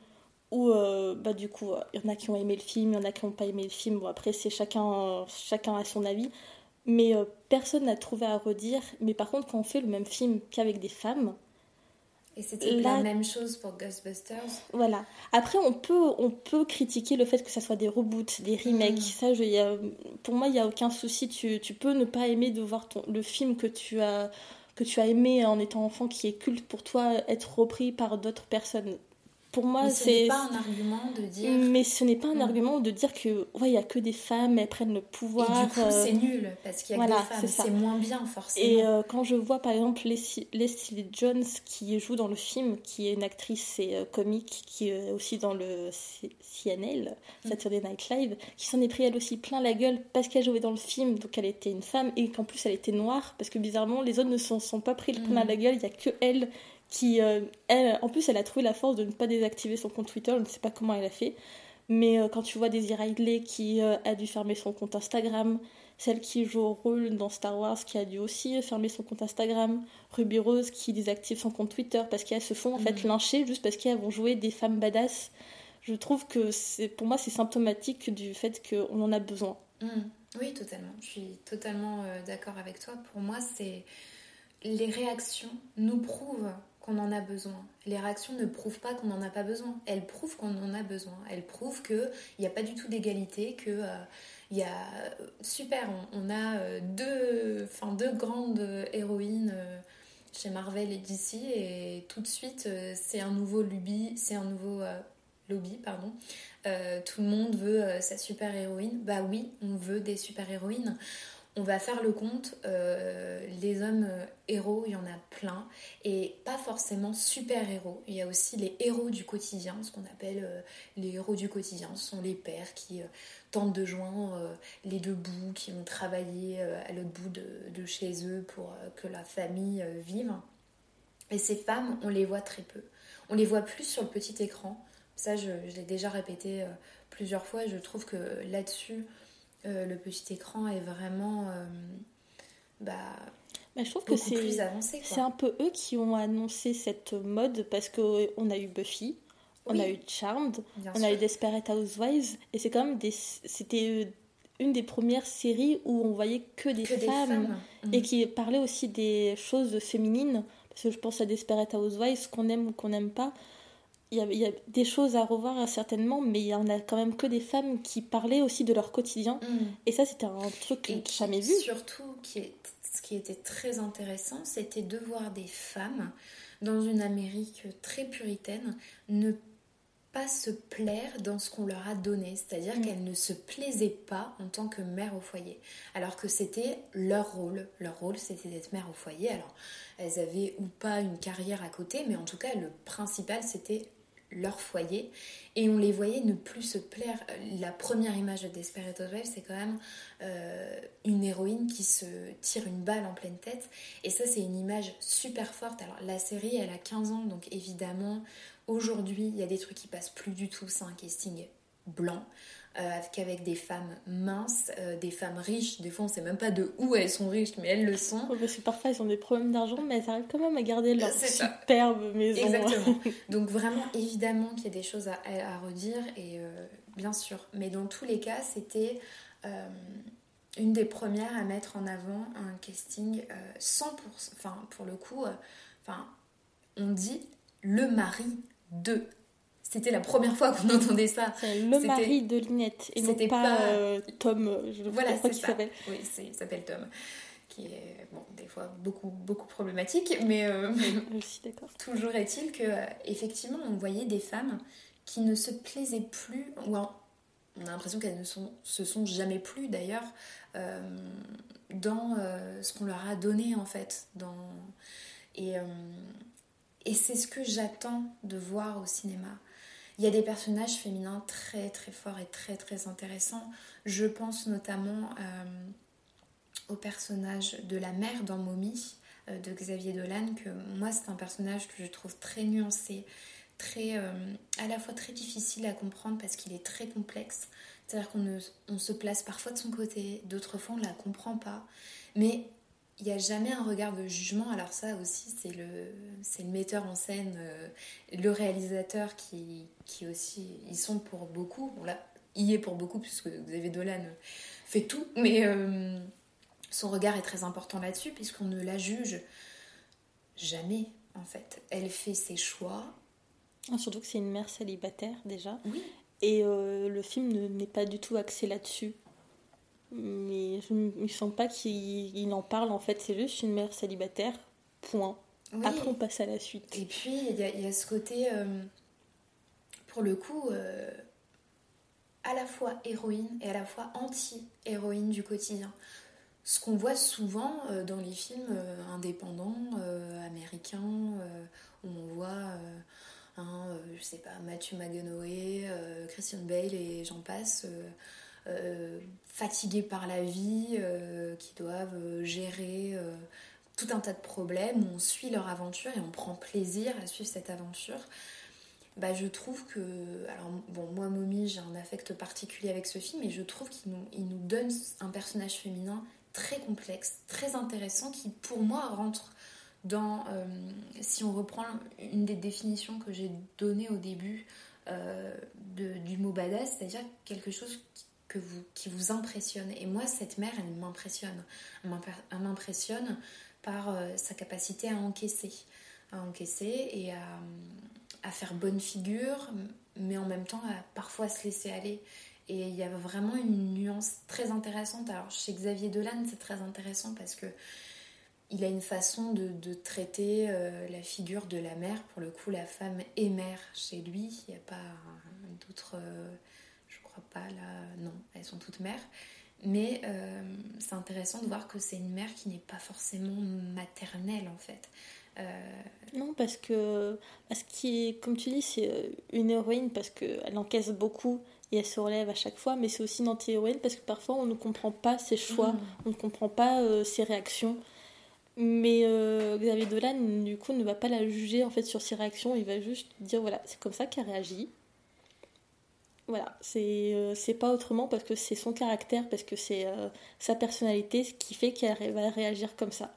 Speaker 5: où euh, bah, du coup il y en a qui ont aimé le film, il y en a qui n'ont pas aimé le film, bon après c'est chacun, chacun a son avis, mais euh, personne n'a trouvé à redire. Mais par contre quand on fait le même film qu'avec des femmes,
Speaker 4: et c'était la même chose pour Ghostbusters.
Speaker 5: Voilà. Après, on peut, on peut critiquer le fait que ça soit des reboots, des remakes. Mm. Ça, je, y a, pour moi, il n'y a aucun souci. Tu, tu, peux ne pas aimer de voir ton, le film que tu, as, que tu as aimé en étant enfant, qui est culte pour toi, être repris par d'autres personnes. Pour moi,
Speaker 4: c'est pas un argument de dire.
Speaker 5: Mais ce n'est pas un argument de dire que ouais, il y a que des femmes, elles prennent le pouvoir.
Speaker 4: Et du coup, c'est nul parce qu'il y a que des femmes, c'est moins bien forcément.
Speaker 5: Et quand je vois par exemple Leslie, Leslie, Jones qui joue dans le film, qui est une actrice et comique, qui est aussi dans le CNL, mm. Saturday Night Live, qui s'en est pris elle aussi plein la gueule parce qu'elle jouait dans le film, donc elle était une femme et qu'en plus elle était noire, parce que bizarrement les autres ne s'en sont pas pris le plein mm. la gueule, il y a que elle qui, euh, elle, en plus, elle a trouvé la force de ne pas désactiver son compte Twitter. Je ne sais pas comment elle a fait. Mais euh, quand tu vois Daisy Ridley qui euh, a dû fermer son compte Instagram, celle qui joue au rôle dans Star Wars qui a dû aussi fermer son compte Instagram, Ruby Rose qui désactive son compte Twitter parce qu'elles se font en fait mm. lyncher juste parce qu'elles vont jouer des femmes badass. Je trouve que c'est pour moi c'est symptomatique du fait qu'on en a besoin.
Speaker 4: Mm. Oui, totalement. Je suis totalement d'accord avec toi. Pour moi, c'est les réactions nous prouvent qu'on en a besoin. Les réactions ne prouvent pas qu'on n'en a pas besoin. Elles prouvent qu'on en a besoin. Elles prouvent qu'il n'y a pas du tout d'égalité, que euh, y a super, on, a euh, deux, grandes héroïnes euh, chez Marvel et DC et tout de suite c'est un nouveau lobby, c'est un nouveau lobby pardon. tout le monde veut sa super héroïne. Bah oui, on veut des super héroïnes on va faire le compte, euh, les hommes euh, héros, il y en a plein, et pas forcément super héros. Il y a aussi les héros du quotidien, ce qu'on appelle euh, les héros du quotidien. Ce sont les pères qui tentent de joindre les deux bouts, qui ont travaillé à l'autre bout de, chez eux pour que la famille vive. Et ces femmes, on les voit très peu. On les voit plus sur le petit écran. Ça, je l'ai déjà répété plusieurs fois. Je trouve que là-dessus, euh, le petit écran est vraiment euh, bah,
Speaker 5: bah, je trouve que c'est plus avancé. C'est un peu eux qui ont annoncé cette mode parce qu'on a eu Buffy, on a eu Charmed, on a eu Desperate Housewives et c'est quand même des c'était euh, une des premières séries où on voyait que des, femmes, et mhm. qui parlait aussi des choses féminines. Parce que je pense à Desperate Housewives qu'on aime ou qu'on n'aime pas il y, a, des choses à revoir certainement, mais il y en a quand même que des femmes qui parlaient aussi de leur quotidien. Mm. Et ça, c'était un truc que jamais vu.
Speaker 4: Surtout, qui est, ce qui était très intéressant, c'était de voir des femmes dans une Amérique très puritaine ne pas se plaire dans ce qu'on leur a donné, c'est-à-dire mm. qu'elles ne se plaisaient pas en tant que mère au foyer, alors que c'était leur rôle. Leur rôle, c'était d'être mère au foyer. Alors, elles avaient ou pas une carrière à côté, mais en tout cas, le principal, c'était leur foyer et on les voyait ne plus se plaire. La première image de Desperate Housewives, c'est quand même euh, une héroïne qui se tire une balle en pleine tête et ça c'est une image super forte. Alors la série elle a 15 ans donc évidemment aujourd'hui il y a des trucs qui passent plus du tout, c'est un casting blanc. Euh, qu'avec des femmes minces, euh, des femmes riches. Des fois, on sait même pas de où elles sont riches, mais elles le sont.
Speaker 5: c'est parfois, elles ont des problèmes d'argent, mais elles arrivent quand même à garder leur superbe maison.
Speaker 4: Exactement. Donc, vraiment, évidemment qu'il y a des choses à, à redire, et euh, bien sûr. Mais dans tous les cas, c'était une des premières à mettre en avant un casting 100%. Enfin, pour le coup, enfin, on dit le mari de c'était la première fois qu'on entendait ça.
Speaker 5: C'est le mari de Linette et non pas, pas... Euh, Tom.
Speaker 4: Je voilà, c'est ça. S'appelle. Oui, il s'appelle Tom, qui est bon des fois beaucoup beaucoup problématique, mais euh, d'accord. toujours est-il que euh, effectivement on voyait des femmes qui ne se plaisaient plus ou on a l'impression qu'elles ne sont, se sont jamais plus d'ailleurs dans ce qu'on leur a donné en fait dans et et c'est ce que j'attends de voir au cinéma il y a des personnages féminins très très forts et très très intéressants. Je pense notamment euh, au personnage de la mère dans Mommy euh, de Xavier Dolan, que moi c'est un personnage que je trouve très nuancé, très, euh, à la fois très difficile à comprendre parce qu'il est très complexe. C'est-à-dire qu'on on se place parfois de son côté, d'autres fois on ne la comprend pas. Mais il n'y a jamais un regard de jugement. Alors ça aussi, c'est le, c'est le metteur en scène, euh, le réalisateur qui, qui aussi, ils sont pour beaucoup. Bon là, il y est pour beaucoup puisque Xavier Dolan fait tout, mais euh, son regard est très important là-dessus puisqu'on ne la juge jamais en fait. Elle fait ses choix.
Speaker 5: Ah, surtout que c'est une mère célibataire déjà.
Speaker 4: Oui.
Speaker 5: Et euh, le film n'est pas du tout axé là-dessus mais je ne sens pas qu'il en parle en fait, c'est juste une mère célibataire, point. Après on passe à la suite.
Speaker 4: Et puis il y, a ce côté, euh, pour le coup, euh, à la fois héroïne et à la fois anti-héroïne du quotidien. Ce qu'on voit souvent euh, dans les films indépendants américains, où on voit, hein, je sais pas, Matthew McConaughey, Christian Bale et j'en passe, fatigués par la vie, qui doivent gérer tout un tas de problèmes, on suit leur aventure et on prend plaisir à suivre cette aventure bah, je trouve que. Alors, bon, moi, Mommy, j'ai un affect particulier avec ce film, et je trouve qu'il nous, il nous donne un personnage féminin très complexe, très intéressant, qui pour moi rentre dans. Euh, si on reprend une des définitions que j'ai données au début euh, du mot badass, c'est-à-dire quelque chose vous, qui vous impressionne. Et moi, cette mère, elle m'impressionne. Elle m'impressionne par euh, sa capacité à encaisser. À encaisser et à faire bonne figure, mais en même temps à parfois se laisser aller. Et il y a vraiment une nuance très intéressante. Alors chez Xavier Dolan, c'est très intéressant parce que il a une façon de, traiter euh, la figure de la mère. Pour le coup, la femme est mère chez lui. Il n'y a pas d'autres. Euh, crois pas là. Non, elles sont toutes mères. Mais euh, c'est intéressant de voir que c'est une mère qui n'est pas forcément maternelle en fait.
Speaker 5: Euh, non, parce que, parce comme tu dis, c'est euh, une héroïne parce qu'elle encaisse beaucoup et elle se relève à chaque fois, mais c'est aussi une anti-héroïne parce que parfois on ne comprend pas ses choix, mm. on ne comprend pas euh, ses réactions. Mais Xavier Dolan, du coup, ne va pas la juger en fait sur ses réactions, il va juste dire voilà, c'est comme ça qu'elle réagit. Voilà, c'est c'est pas autrement parce que c'est son caractère, parce que c'est sa personnalité ce qui fait qu'elle va réagir comme ça.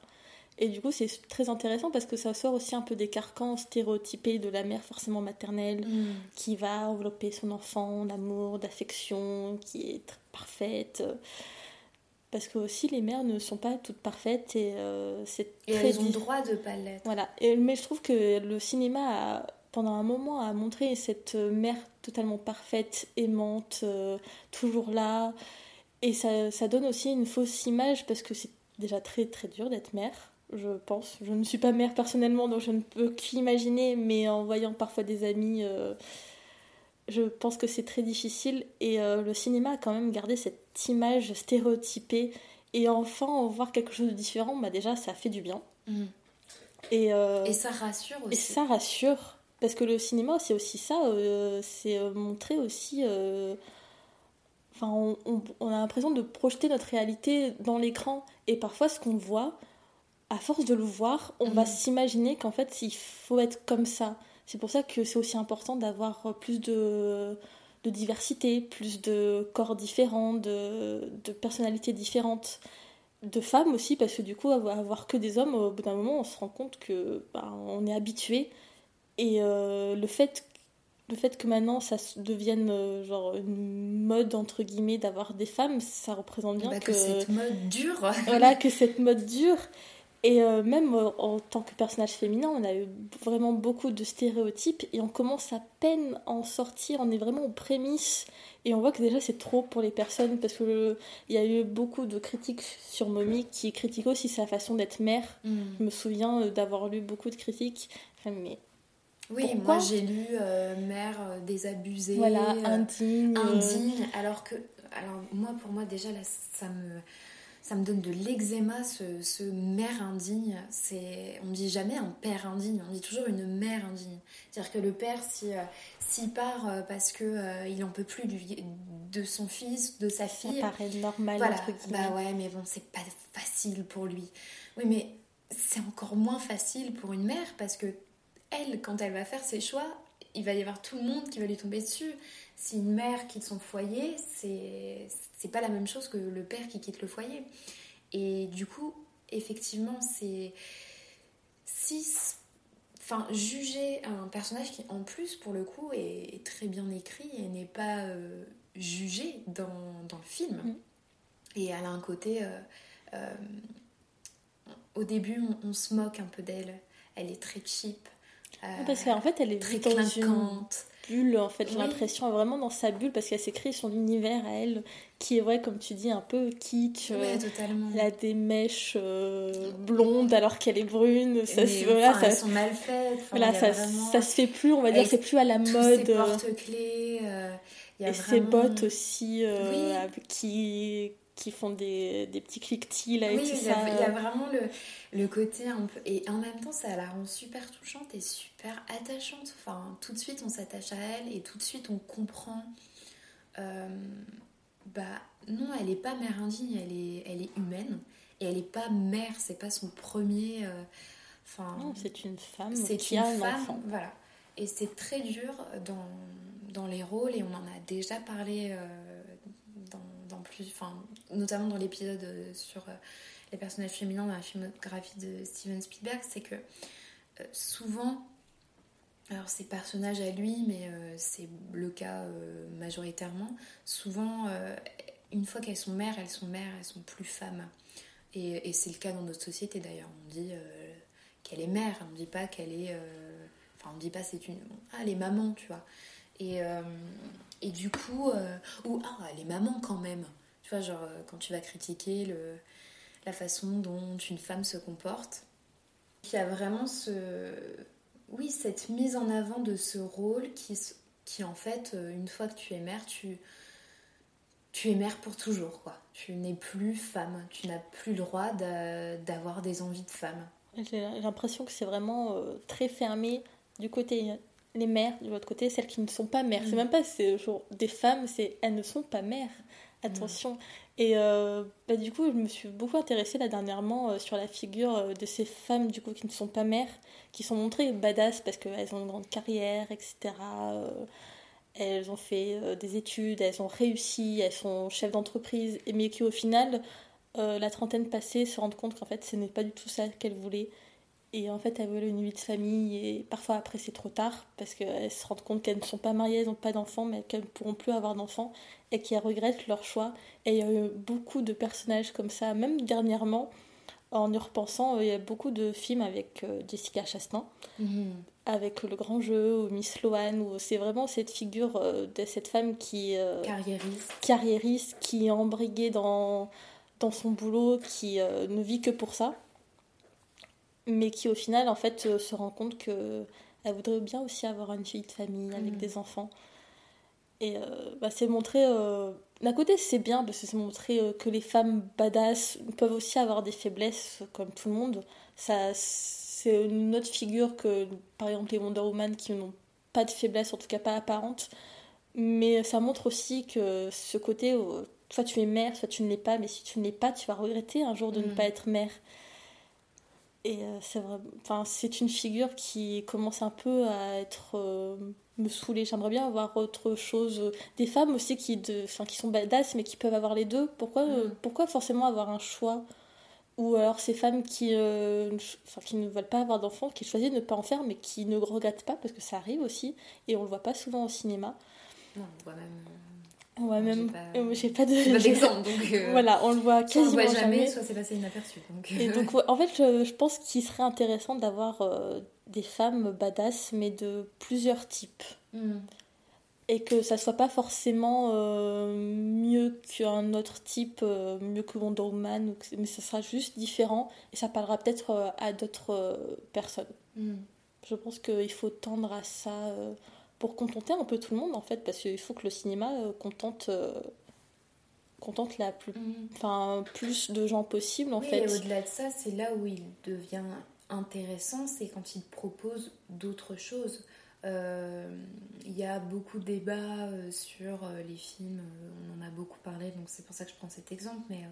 Speaker 5: Et du coup, c'est très intéressant parce que ça sort aussi un peu des carcans stéréotypés de la mère forcément maternelle mm. qui va envelopper son enfant d'amour, d'affection, qui est très parfaite. Parce que aussi les mères ne sont pas toutes parfaites et euh, c'est
Speaker 4: et elles ont le droit de pas l'être.
Speaker 5: Voilà. Et, mais je trouve que le cinéma a, pendant un moment a montré cette mère totalement parfaite, aimante, euh, toujours là. Et ça, ça donne aussi une fausse image parce que c'est déjà très très dur d'être mère je pense. Je ne suis pas mère personnellement, donc je ne peux qu'imaginer, mais en voyant parfois des amis, euh, je pense que c'est très difficile. Et euh, le cinéma a quand même gardé cette image stéréotypée. Et enfin, voir quelque chose de différent, bah déjà, ça fait du bien.
Speaker 4: Mm.
Speaker 5: Et, euh,
Speaker 4: et ça rassure aussi.
Speaker 5: Et ça rassure. Parce que le cinéma, c'est aussi ça. c'est montrer aussi enfin on, on, a l'impression de projeter notre réalité dans l'écran et parfois ce qu'on voit à force de le voir, on va mm. s'imaginer qu'en fait, il faut être comme ça. C'est pour ça que c'est aussi important d'avoir plus de, de, diversité, plus de corps différents, de, de, personnalités différentes, de femmes aussi, parce que du coup, avoir que des hommes, au bout d'un moment, on se rend compte que bah, on est habitué. Et euh, le fait le fait que maintenant ça devienne euh, genre une mode entre guillemets d'avoir des femmes, ça représente bien
Speaker 4: bah,
Speaker 5: que, que,
Speaker 4: cette mode dure.
Speaker 5: voilà, que cette mode dure. Et euh, même en tant que personnage féminin, on a eu vraiment beaucoup de stéréotypes et on commence à peine à en sortir. On est vraiment aux prémices et on voit que déjà c'est trop pour les personnes parce que il y a eu beaucoup de critiques sur Mommy qui critiquent aussi sa façon d'être mère. Mm. Je me souviens d'avoir lu beaucoup de critiques. mais
Speaker 4: oui, moi j'ai lu mère désabusée,
Speaker 5: voilà, indigne,
Speaker 4: indigne, alors que, alors moi pour moi déjà là ça me ça me donne de l'eczéma, ce, ce, mère indigne. C'est, on dit jamais un père indigne, on dit toujours une mère indigne. C'est-à-dire que le père, si, euh, s'il part euh, parce que euh, il en peut plus de son fils, de sa fille,
Speaker 5: ça paraît normal.
Speaker 4: Voilà, bah ouais, mais bon, c'est pas facile pour lui. Oui, mais c'est encore moins facile pour une mère parce que elle, quand elle va faire ses choix, il va y avoir tout le monde qui va lui tomber dessus. Si une mère quitte son foyer, c'est c'est pas la même chose que le père qui quitte le foyer. Et du coup, effectivement, c'est si enfin juger un personnage qui en plus pour le coup est, très bien écrit et n'est pas euh, jugé dans, dans, le film. Mm. Et elle a un côté euh, euh, au début on, se moque un peu d'elle. Elle est très cheap.
Speaker 5: Parce qu'en fait elle est
Speaker 4: très clinquante
Speaker 5: bulle, en fait, j'ai l'impression, vraiment dans sa bulle, parce qu'elle s'est créée son univers à elle, qui est vrai, comme tu dis, un peu kitsch.
Speaker 4: Ouais, totalement.
Speaker 5: Elle a des mèches euh, blondes alors qu'elle est brune.
Speaker 4: Ça, Mais, voilà, ça, elles sont mal faites.
Speaker 5: voilà, ça, vraiment... ça, se fait plus, on va dire, c'est plus à la mode.
Speaker 4: Ses porte-clés. Euh,
Speaker 5: et vraiment... ses bottes aussi, euh, oui. qui qui font des, des petits cliquetis là et
Speaker 4: oui,
Speaker 5: tout
Speaker 4: il y, a, il y a vraiment le, le côté un peu et en même temps ça la rend super touchante et super attachante enfin tout de suite on s'attache à elle et tout de suite on comprend euh, bah non elle est pas mère indigne elle est, elle est humaine et elle est pas mère c'est pas son premier euh, enfin
Speaker 5: non c'est une femme
Speaker 4: c'est qui une a femme un enfant. voilà et c'est très dur dans, dans les rôles et on en a déjà parlé euh, dans, plus enfin notamment dans l'épisode sur les personnages féminins dans la filmographie de Steven Spielberg, c'est que euh, souvent, alors c'est personnages à lui, mais euh, c'est le cas euh, majoritairement, souvent, une fois qu'elles sont mères, elles sont mères, elles sont plus femmes. Et, et c'est le cas dans notre société d'ailleurs. On dit qu'elle est mère, on ne dit pas qu'elle est. Enfin, on ne dit pas c'est une. Ah, elle est maman, tu vois. Et, et du coup. ou ah, elle est maman quand même. Tu vois, genre, quand tu vas critiquer le la façon dont une femme se comporte. Il y a vraiment ce... Oui, cette mise en avant de ce rôle qui, qui en fait, euh, une fois que tu es mère, tu, tu es mère pour toujours, quoi. Tu n'es plus femme, tu n'as plus le droit d'avoir des envies de femme.
Speaker 5: J'ai l'impression que c'est vraiment euh, très fermé du côté les mères, de l'autre côté celles qui ne sont pas mères. C'est mm. même pas genre, des femmes, c'est elles ne sont pas mères. Attention. Et euh, bah, du coup, je me suis beaucoup intéressée là dernièrement euh, sur la figure euh, de ces femmes du coup qui ne sont pas mères, qui sont montrées badass parce qu'elles ont une grande carrière, etc. elles ont fait des études, elles ont réussi, elles sont chefs d'entreprise, mais qui au final, la trentaine passée, se rendent compte qu'en fait ce n'est pas du tout ça qu'elles voulaient. Et en fait, elles veulent une vie de famille et parfois après c'est trop tard parce qu'elles se rendent compte qu'elles ne sont pas mariées, elles n'ont pas d'enfants, mais qu'elles ne pourront plus avoir d'enfants et qu'elles regrettent leur choix. Et il y a eu beaucoup de personnages comme ça, même dernièrement, en y repensant, il y a beaucoup de films avec euh, Jessica Chastain, mhm. avec Le Grand Jeu ou Miss Lohan, où c'est vraiment cette figure euh, de cette femme qui.
Speaker 4: Euh, carriériste.
Speaker 5: Carriériste, qui est embriguée dans, dans son boulot, qui ne vit que pour ça mais qui au final en fait euh, se rend compte que elle voudrait bien aussi avoir une vie de famille avec mm. des enfants. Et euh, bah, c'est montrer. Euh, d'un côté, c'est bien parce que c'est montrer que les femmes badass peuvent aussi avoir des faiblesses comme tout le monde. Ça, c'est une autre figure que, par exemple, les Wonder Woman qui n'ont pas de faiblesse, en tout cas pas apparente. Mais ça montre aussi que ce côté, soit tu es mère, soit tu ne l'es pas, mais si tu ne l'es pas, tu vas regretter un jour de ne mm. pas être mère. Et euh, c'est enfin, c'est une figure qui commence un peu à être euh, me saouler. J'aimerais bien avoir autre chose. Des femmes aussi qui, de, enfin, qui sont badass mais qui peuvent avoir les deux. Pourquoi, mm. pourquoi forcément avoir un choix? Ou alors ces femmes qui, euh, enfin, qui ne veulent pas avoir d'enfants, qui choisissent de ne pas en faire mais qui ne regrettent pas parce que ça arrive aussi et on le voit pas souvent au cinéma.
Speaker 4: Non, on voit même
Speaker 5: Ouais, même. J'ai pas,
Speaker 4: d'exemple. donc.
Speaker 5: Euh, voilà, on le voit quasiment
Speaker 4: on le
Speaker 5: voit jamais,
Speaker 4: soit c'est passé inaperçu. Donc...
Speaker 5: Et donc, en fait, je, pense qu'il serait intéressant d'avoir euh, des femmes badass, mais de plusieurs types. Hmm. Et que ça soit pas forcément euh, mieux qu'un autre type, mieux que Wonder Woman, mais ça sera juste différent et ça parlera peut-être à d'autres personnes. Hmm. Je pense qu'il faut tendre à ça pour contenter un peu tout le monde en fait, parce qu'il faut que le cinéma euh, contente, euh, contente la plus, mm. enfin, plus de gens possible en
Speaker 4: oui,
Speaker 5: fait.
Speaker 4: Et au-delà de ça, c'est là où il devient intéressant, c'est quand il propose d'autres choses. Euh, il y a beaucoup de débats sur les films, on en a beaucoup parlé, donc c'est pour ça que je prends cet exemple, mais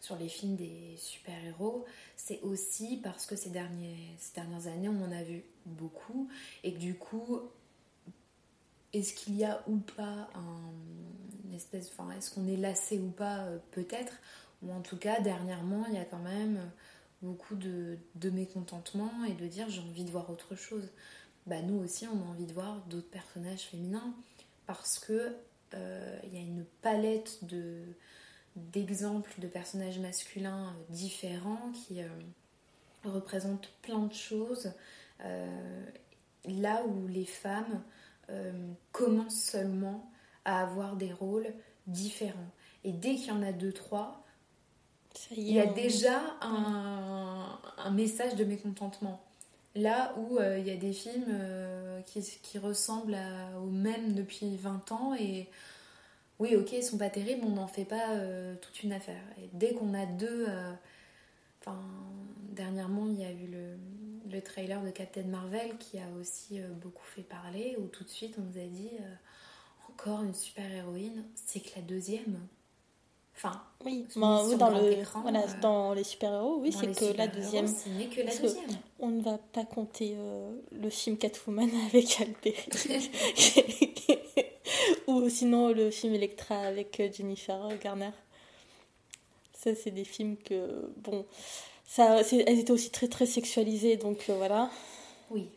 Speaker 4: sur les films des super-héros, c'est aussi parce que ces, derniers, ces dernières années, on en a vu beaucoup, et que du coup, est-ce qu'il y a ou pas un, une espèce. Enfin, est-ce qu'on est lassé ou pas euh, Peut-être. Ou en tout cas, dernièrement, il y a quand même beaucoup de, mécontentement et de dire j'ai envie de voir autre chose. Bah, nous aussi, on a envie de voir d'autres personnages féminins parce que euh, il y a une palette de d'exemples de personnages masculins différents qui euh, représentent plein de choses là où les femmes commencent seulement à avoir des rôles différents. Et dès qu'il y en a deux, trois, il y a déjà un, un, message de mécontentement. Là où euh, il y a des films euh, qui, qui, ressemblent à, aux mêmes depuis 20 ans et oui, ok, ils sont pas terribles, on n'en fait pas euh, toute une affaire. Et dès qu'on a deux. Enfin, dernièrement, il y a eu le, le, trailer de Captain Marvel qui a aussi beaucoup fait parler, où tout de suite on nous a dit encore une super héroïne, c'est que la deuxième. Enfin,
Speaker 5: oui, dans, le, voilà, euh, dans les super-héros, oui, c'est que la deuxième.
Speaker 4: Ce n'est que la deuxième.
Speaker 5: On ne va pas compter euh, le film Catwoman avec Albert. Ou sinon le film Electra avec euh, Jennifer Garner. Ça, c'est des films que. Bon. Ça, elles étaient aussi très très sexualisées, donc voilà.
Speaker 4: Oui.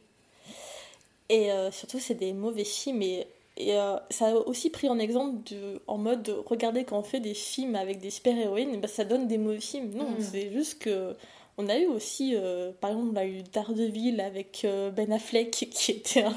Speaker 5: Et surtout, c'est des mauvais films. Et et euh, ça a aussi pris en exemple de, en mode regardez quand on fait des films avec des super-héroïnes, bah, ça donne des mauvais films. Non, mm. c'est juste que. On a eu aussi, euh, par exemple, on a eu Daredevil avec euh, Ben Affleck qui était un,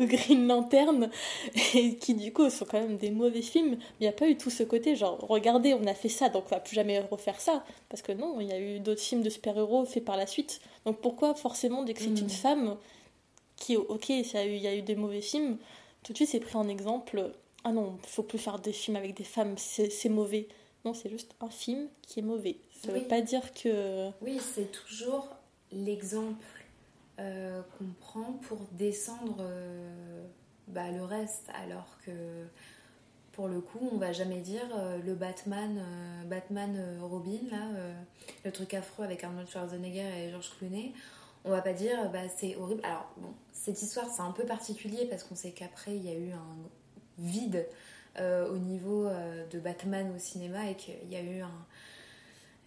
Speaker 5: Green, Lantern. et qui du coup sont quand même des mauvais films. Mais il n'y a pas eu tout ce côté genre regardez, on a fait ça, donc on va plus jamais refaire ça. Parce que non, il y a eu d'autres films de super-héros faits par la suite. Donc pourquoi forcément dès que c'est une femme qui, ok, il y, a eu des mauvais films, tout de suite c'est pris en exemple, ah non, il faut plus faire des films avec des femmes, c'est mauvais. Non, c'est juste un film qui est mauvais. Ça ne veut pas dire que...
Speaker 4: Oui, c'est toujours l'exemple euh, qu'on prend pour descendre euh, bah, le reste, alors que pour le coup, on va jamais dire euh, le Batman, Batman Robin, là, le truc affreux avec Arnold Schwarzenegger et George Clooney on va pas dire bah, c'est horrible. Alors, bon, cette histoire c'est un peu particulier parce qu'on sait qu'après il y a eu un vide au niveau de Batman au cinéma et qu'il y a eu un.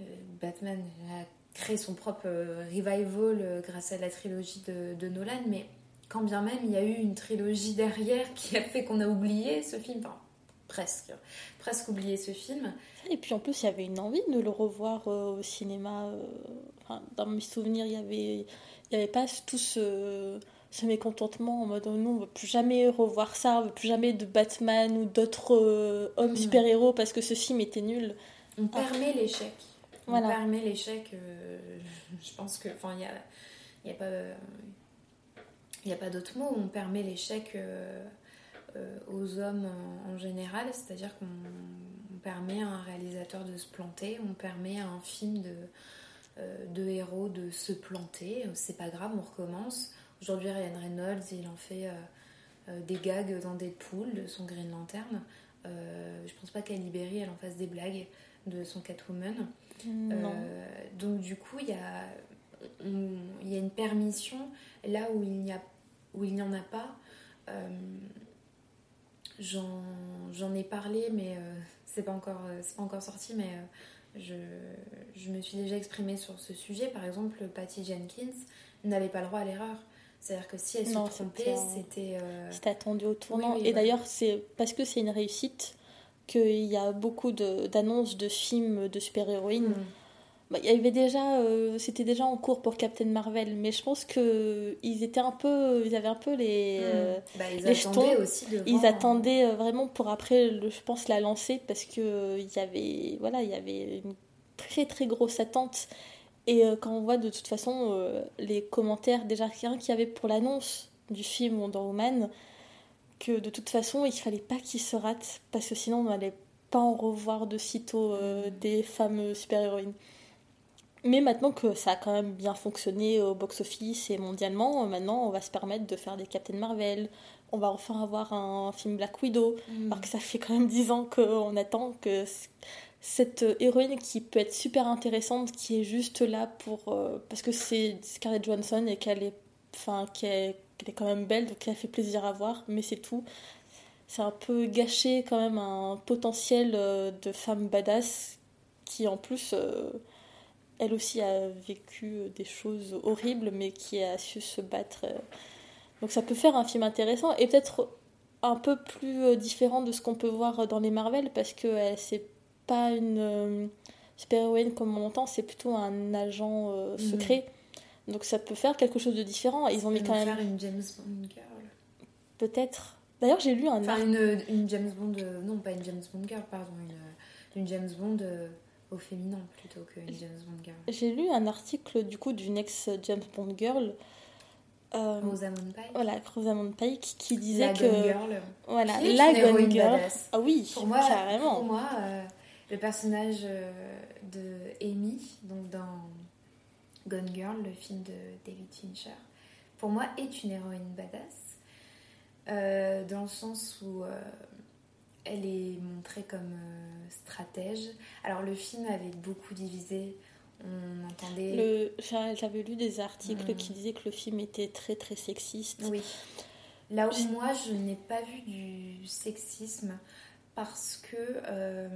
Speaker 4: Euh, Batman a créé son propre revival grâce à la trilogie de, Nolan, mais quand bien même il y a eu une trilogie derrière qui a fait qu'on a oublié ce film. Enfin, presque, presque oublié ce film.
Speaker 5: Et puis en plus, il y avait une envie de le revoir au cinéma. dans mes souvenirs, il y avait il n'y avait pas tout ce, mécontentement en mode oh non, on veut plus jamais revoir ça, on ne veut plus jamais de Batman ou d'autres euh, hommes mm. super-héros parce que ce film était nul.
Speaker 4: On permet l'échec. On permet l'échec. Euh, je pense que. Enfin, il n'y a, y a pas. Il a pas d'autre mot. On permet l'échec euh, aux hommes en, général, c'est-à-dire qu'on permet à un réalisateur de se planter, on permet à un film de, euh, de héros de se planter. C'est pas grave, on recommence. Aujourd'hui, Ryan Reynolds, il en fait euh, euh, des gags dans Deadpool de son Green Lantern. je pense pas qu'à Libéry, elle en fasse des blagues de son Catwoman. Donc, du coup, il y a, il y a une permission là où il n'y a où il n'y en a pas. J'en ai parlé, mais c'est pas encore c'est pas encore sorti, mais je, me suis déjà exprimée sur ce sujet. Par exemple, Patty Jenkins n'avait pas le droit à l'erreur. C'est-à-dire que si elle se trompait, c'était. Euh,
Speaker 5: c'était attendu au tournant. et d'ailleurs, c'est parce que c'est une réussite qu'il y a beaucoup d'annonces de, films de super-héroïnes. Hmm. Bah, il y avait déjà, euh, c'était déjà en cours pour Captain Marvel, mais je pense que ils étaient un peu, ils avaient un peu les, hmm.
Speaker 4: euh, bah, ils attendaient aussi
Speaker 5: Ils attendaient euh, vraiment pour après, je pense, la lancer parce que il y avait, voilà, il y avait une très très grosse attente. Et quand on voit de toute façon les commentaires déjà rien qu'il y avait pour l'annonce du film Wonder Woman, que de toute façon il fallait pas qu'il se rate parce que sinon on n'allait pas en revoir de sitôt hmm. des femmes super-héroïnes. Mais maintenant que ça a quand même bien fonctionné au box-office et mondialement, maintenant on va se permettre de faire des Captain Marvel. On va enfin avoir un film Black Widow. Mm. Alors que ça fait quand même 10 ans qu'on attend que cette héroïne qui peut être super intéressante, qui est juste là pour. Euh, parce que c'est Scarlett Johansson et qu'elle est, enfin, qu'elle est quand même belle, donc elle fait plaisir à voir, mais c'est tout. C'est un peu gâché quand même un potentiel euh, de femme badass qui en plus. Euh, elle aussi a vécu euh, des choses horribles, mais qui a su se battre. Donc ça peut faire un film intéressant et peut-être un peu plus différent de ce qu'on peut voir dans les Marvel, parce que c'est pas une super-héroïne comme on l'entend, c'est plutôt un agent secret. Donc ça peut faire quelque chose de différent. Ils ont mis quand même.
Speaker 4: faire une James Bond girl.
Speaker 5: Peut-être. D'ailleurs, j'ai lu un
Speaker 4: Enfin, une, une James Bond. euh, non, pas une James Bond girl, pardon. Une, une James Bond euh, au féminin plutôt qu'une James Bond girl.
Speaker 5: J'ai lu un article du coup d'une ex James Bond girl. euh,
Speaker 4: Rosamund Pike.
Speaker 5: voilà, Rosamund Pike qui disait
Speaker 4: La
Speaker 5: que
Speaker 4: Gun Girl.
Speaker 5: voilà,
Speaker 4: Qui
Speaker 5: la
Speaker 4: héroïne
Speaker 5: Girl.
Speaker 4: badass.
Speaker 5: Ah oui,
Speaker 4: Pour moi,
Speaker 5: carrément.
Speaker 4: pour moi euh, le personnage euh, de Amy, donc dans Gone Girl, le film de David Fincher, pour moi est une héroïne badass. euh, dans le sens où euh, elle est montrée comme euh, stratège. Alors le film avait beaucoup divisé. On entendait.
Speaker 5: J'avais lu des articles
Speaker 4: Mm.
Speaker 5: qui disaient que le film était très très sexiste.
Speaker 4: Oui. Là où moi, je n'ai pas vu du sexisme parce que.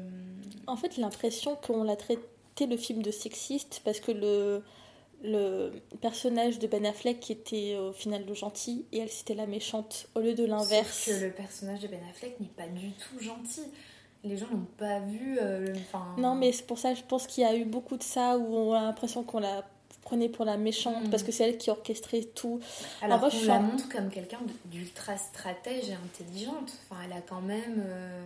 Speaker 5: En fait, l'impression qu'on l'a traité le film de sexiste parce que le, le personnage de Ben Affleck qui était au final le gentil et elle c'était la méchante au lieu de l'inverse.
Speaker 4: Que le personnage de Ben Affleck n'est pas du tout gentil. Les gens n'ont pas vu. euh, le- enfin,
Speaker 5: Non, mais c'est pour ça, je pense qu'il y a eu beaucoup de ça où on a l'impression qu'on la prenait pour la méchante
Speaker 4: Mm.
Speaker 5: parce que c'est elle qui orchestrait tout.
Speaker 4: Alors
Speaker 5: je
Speaker 4: la montre comme quelqu'un d'ultra stratège et intelligente. Enfin, elle a quand même euh,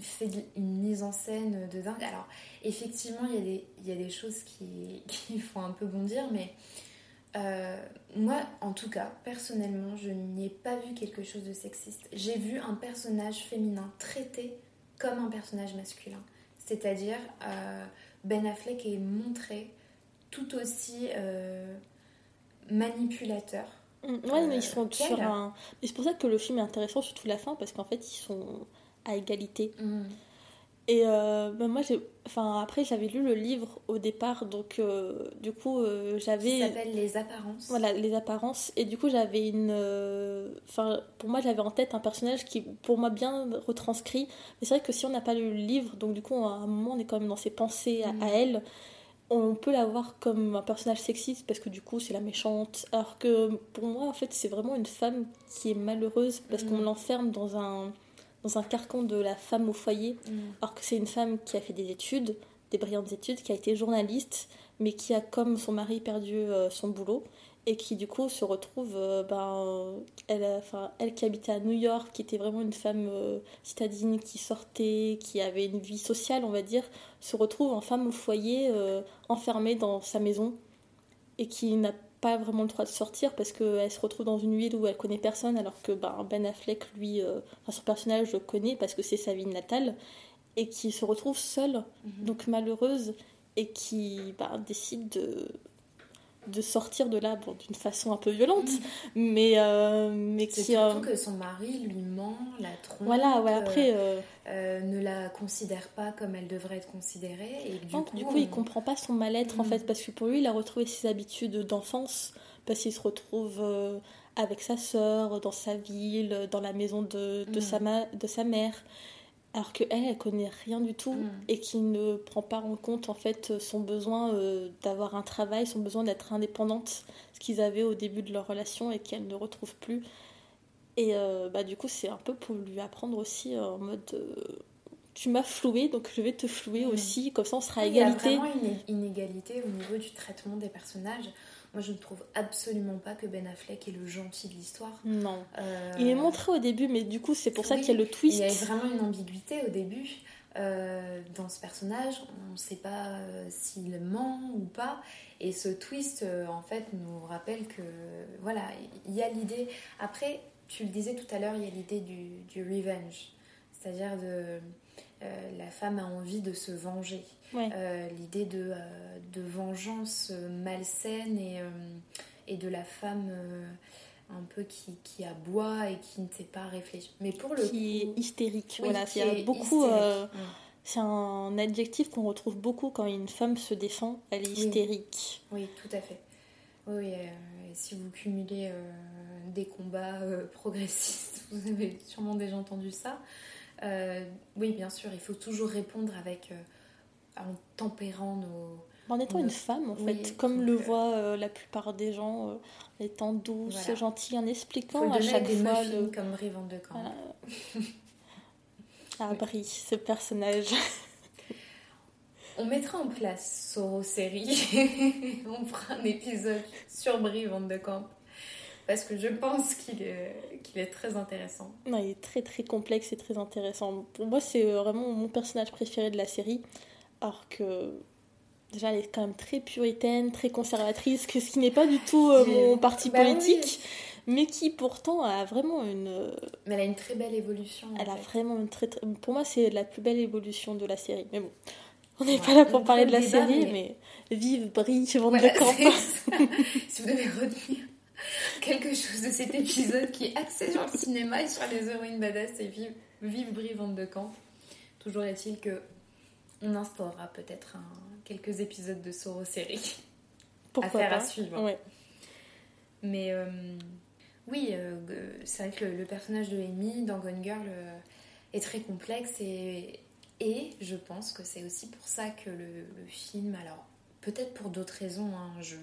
Speaker 4: fait une mise en scène de dingue. Alors, effectivement, il y a des, il y a des choses qui, qui font un peu bondir, mais euh, moi, en tout cas, personnellement, je n'y ai pas vu quelque chose de sexiste. J'ai vu un personnage féminin traité comme un personnage masculin. C'est-à-dire, euh, Ben Affleck est montré tout aussi euh, manipulateur.
Speaker 5: Mm, Ouais, mais ils sont sur un. C'est pour ça que le film est intéressant, surtout la fin, parce qu'en fait, ils sont à égalité. Et euh, bah, moi, j'ai. Enfin, après, j'avais lu le livre au départ, donc euh, du coup, euh, j'avais.
Speaker 4: s'appelle Les Apparences.
Speaker 5: Voilà, les apparences. Et du coup, j'avais une. euh, Enfin, pour moi, j'avais en tête un personnage qui, pour moi, bien retranscrit. Mais c'est vrai que si on n'a pas lu le livre, donc du coup, à un moment, on est quand même dans ses pensées à, à elle, on peut la voir comme un personnage sexiste parce que du coup, c'est la méchante. Alors que pour moi, en fait, c'est vraiment une femme qui est malheureuse parce qu'on
Speaker 4: Mhm.
Speaker 5: l'enferme dans un, dans un carcan de la femme au foyer.
Speaker 4: Mm.
Speaker 5: Alors que c'est une femme qui a fait des études, des brillantes études, qui a été journaliste, mais qui a, comme son mari, perdu euh, son boulot et qui du coup se retrouve, euh, ben, elle, enfin, elle qui habitait à New York, qui était vraiment une femme euh, citadine, qui sortait, qui avait une vie sociale, on va dire, se retrouve en femme au foyer, enfermée dans sa maison et qui n'a pas vraiment le droit de sortir parce qu'elle se retrouve dans une ville où elle connaît personne alors que ben, Ben Affleck, lui, euh, enfin, son personnage le connaît parce que c'est sa ville natale et qui se retrouve seule,
Speaker 4: Mhm.
Speaker 5: donc malheureuse et qui ben, décide de, de sortir de là bon, d'une façon un peu violente mais, euh, mais qui...
Speaker 4: surtout
Speaker 5: euh,
Speaker 4: que son mari lui ment, la trompe,
Speaker 5: voilà, ouais, après... euh,
Speaker 4: ne la considère pas comme elle devrait être considérée. Et du
Speaker 5: Non,
Speaker 4: coup,
Speaker 5: du coup, il comprend pas son mal-être en
Speaker 4: Mm.
Speaker 5: fait, parce que pour lui, il a retrouvé ses habitudes d'enfance, parce qu'il se retrouve avec sa sœur dans sa ville, dans la maison de, de,
Speaker 4: Mm.
Speaker 5: sa, ma- de sa mère, alors que elle, elle connaît rien du tout
Speaker 4: Mm.
Speaker 5: et qui ne prend pas en compte en fait son besoin euh, d'avoir un travail, son besoin d'être indépendante, ce qu'ils avaient au début de leur relation et qu'elle ne retrouve plus. Et euh, bah, du coup, c'est un peu pour lui apprendre aussi euh, en mode tu m'as floué, donc je vais te flouer
Speaker 4: Mm.
Speaker 5: aussi, comme ça on sera à
Speaker 4: Il y a
Speaker 5: égalité.
Speaker 4: vraiment une inégalité au niveau du traitement des personnages. Moi, je ne trouve absolument pas que Ben Affleck est le gentil de l'histoire.
Speaker 5: Non.
Speaker 4: Euh,
Speaker 5: Il est montré au début, mais du coup, c'est pour ça
Speaker 4: Oui,
Speaker 5: qu'il y a le
Speaker 4: Il
Speaker 5: twist.
Speaker 4: y a vraiment une ambiguïté au début euh, dans ce personnage. On ne sait pas euh, s'il ment ou pas. Et ce twist, en fait, nous rappelle que voilà, il y a l'idée. Après, tu le disais tout à l'heure, il y a l'idée du, du revenge, c'est-à-dire de euh, la femme a envie de se venger.
Speaker 5: Ouais.
Speaker 4: Euh, l'idée de, euh, de vengeance malsaine et, et de la femme un peu qui, qui aboie et qui ne sait pas réfléchir. Mais pour le
Speaker 5: qui
Speaker 4: coup,
Speaker 5: est hystérique.
Speaker 4: Oui,
Speaker 5: voilà,
Speaker 4: qui
Speaker 5: il y a
Speaker 4: est
Speaker 5: beaucoup. euh,
Speaker 4: Mm.
Speaker 5: c'est un adjectif qu'on retrouve beaucoup quand une femme se défend. Elle est hystérique.
Speaker 4: Oui, tout à fait. Oui, euh, et si vous cumulez euh, des combats progressistes, vous avez sûrement déjà entendu ça. Euh, oui, bien sûr, il faut toujours répondre avec euh, en tempérant nos.
Speaker 5: En étant
Speaker 4: Oui.
Speaker 5: une femme, en
Speaker 4: Oui,
Speaker 5: fait, comme le
Speaker 4: euh,
Speaker 5: voient euh, la plupart des gens, en étant douce,
Speaker 4: Voilà.
Speaker 5: gentille, en
Speaker 4: faut
Speaker 5: expliquant
Speaker 4: lui
Speaker 5: à chaque
Speaker 4: des
Speaker 5: fois le.
Speaker 4: comme Brie Van de Camp.
Speaker 5: Voilà. Ah, Brie, ce personnage.
Speaker 4: On mettra en place Soro série. On fera un épisode sur Brie Van de Camp. Parce que je pense qu'il est, très intéressant.
Speaker 5: Non, il est très très complexe et très intéressant. Pour moi, c'est vraiment mon personnage préféré de la série. Alors que déjà, elle est quand même très puritaine, très conservatrice, que ce qui n'est pas du tout euh, mon parti
Speaker 4: Bah
Speaker 5: politique,
Speaker 4: oui.
Speaker 5: mais qui pourtant a vraiment une.
Speaker 4: Mais elle a une très belle évolution.
Speaker 5: Elle a
Speaker 4: fait.
Speaker 5: vraiment une très, très- Pour moi, c'est la plus belle évolution de la série. Mais bon, on n'est
Speaker 4: Ouais,
Speaker 5: pas là pour parler de la
Speaker 4: débat,
Speaker 5: série,
Speaker 4: mais-
Speaker 5: mais, vive, brille, vente
Speaker 4: Voilà,
Speaker 5: de camp.
Speaker 4: si vous devez retenir quelque chose de cet épisode qui est axé sur le cinéma et sur les héroïnes badass et vive, vive Brie Van de Camp, toujours est-il que on instaurera peut-être quelques épisodes de Soro série.
Speaker 5: Pourquoi
Speaker 4: Affaire à
Speaker 5: pas?
Speaker 4: suivre.
Speaker 5: Ouais.
Speaker 4: Mais euh, oui, euh, c'est vrai que le, le personnage de Amy dans Gone Girl euh, est très complexe et, et je pense que c'est aussi pour ça que le, le film, alors peut-être pour d'autres raisons, hein, je,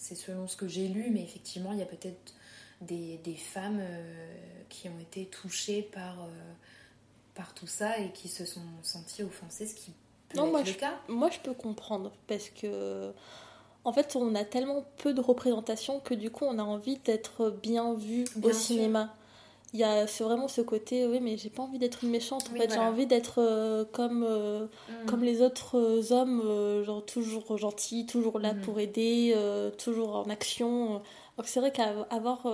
Speaker 4: c'est selon ce que j'ai lu, mais effectivement il y a peut-être des, des femmes euh, qui ont été touchées par, euh, par tout ça et qui se sont senties offensées, ce qui peut
Speaker 5: Non,
Speaker 4: être
Speaker 5: moi
Speaker 4: le
Speaker 5: je,
Speaker 4: cas.
Speaker 5: moi je peux comprendre parce que en fait on a tellement peu de représentation que du coup on a envie d'être bien vu
Speaker 4: Bien
Speaker 5: au
Speaker 4: sûr.
Speaker 5: cinéma. Il y a c'est vraiment ce côté oui mais j'ai pas envie d'être une méchante en
Speaker 4: Oui,
Speaker 5: fait
Speaker 4: voilà.
Speaker 5: j'ai envie d'être euh, comme euh,
Speaker 4: Mm.
Speaker 5: comme les autres euh, hommes euh, genre toujours gentils toujours là
Speaker 4: Mhm.
Speaker 5: pour aider toujours en action donc c'est vrai qu'avoir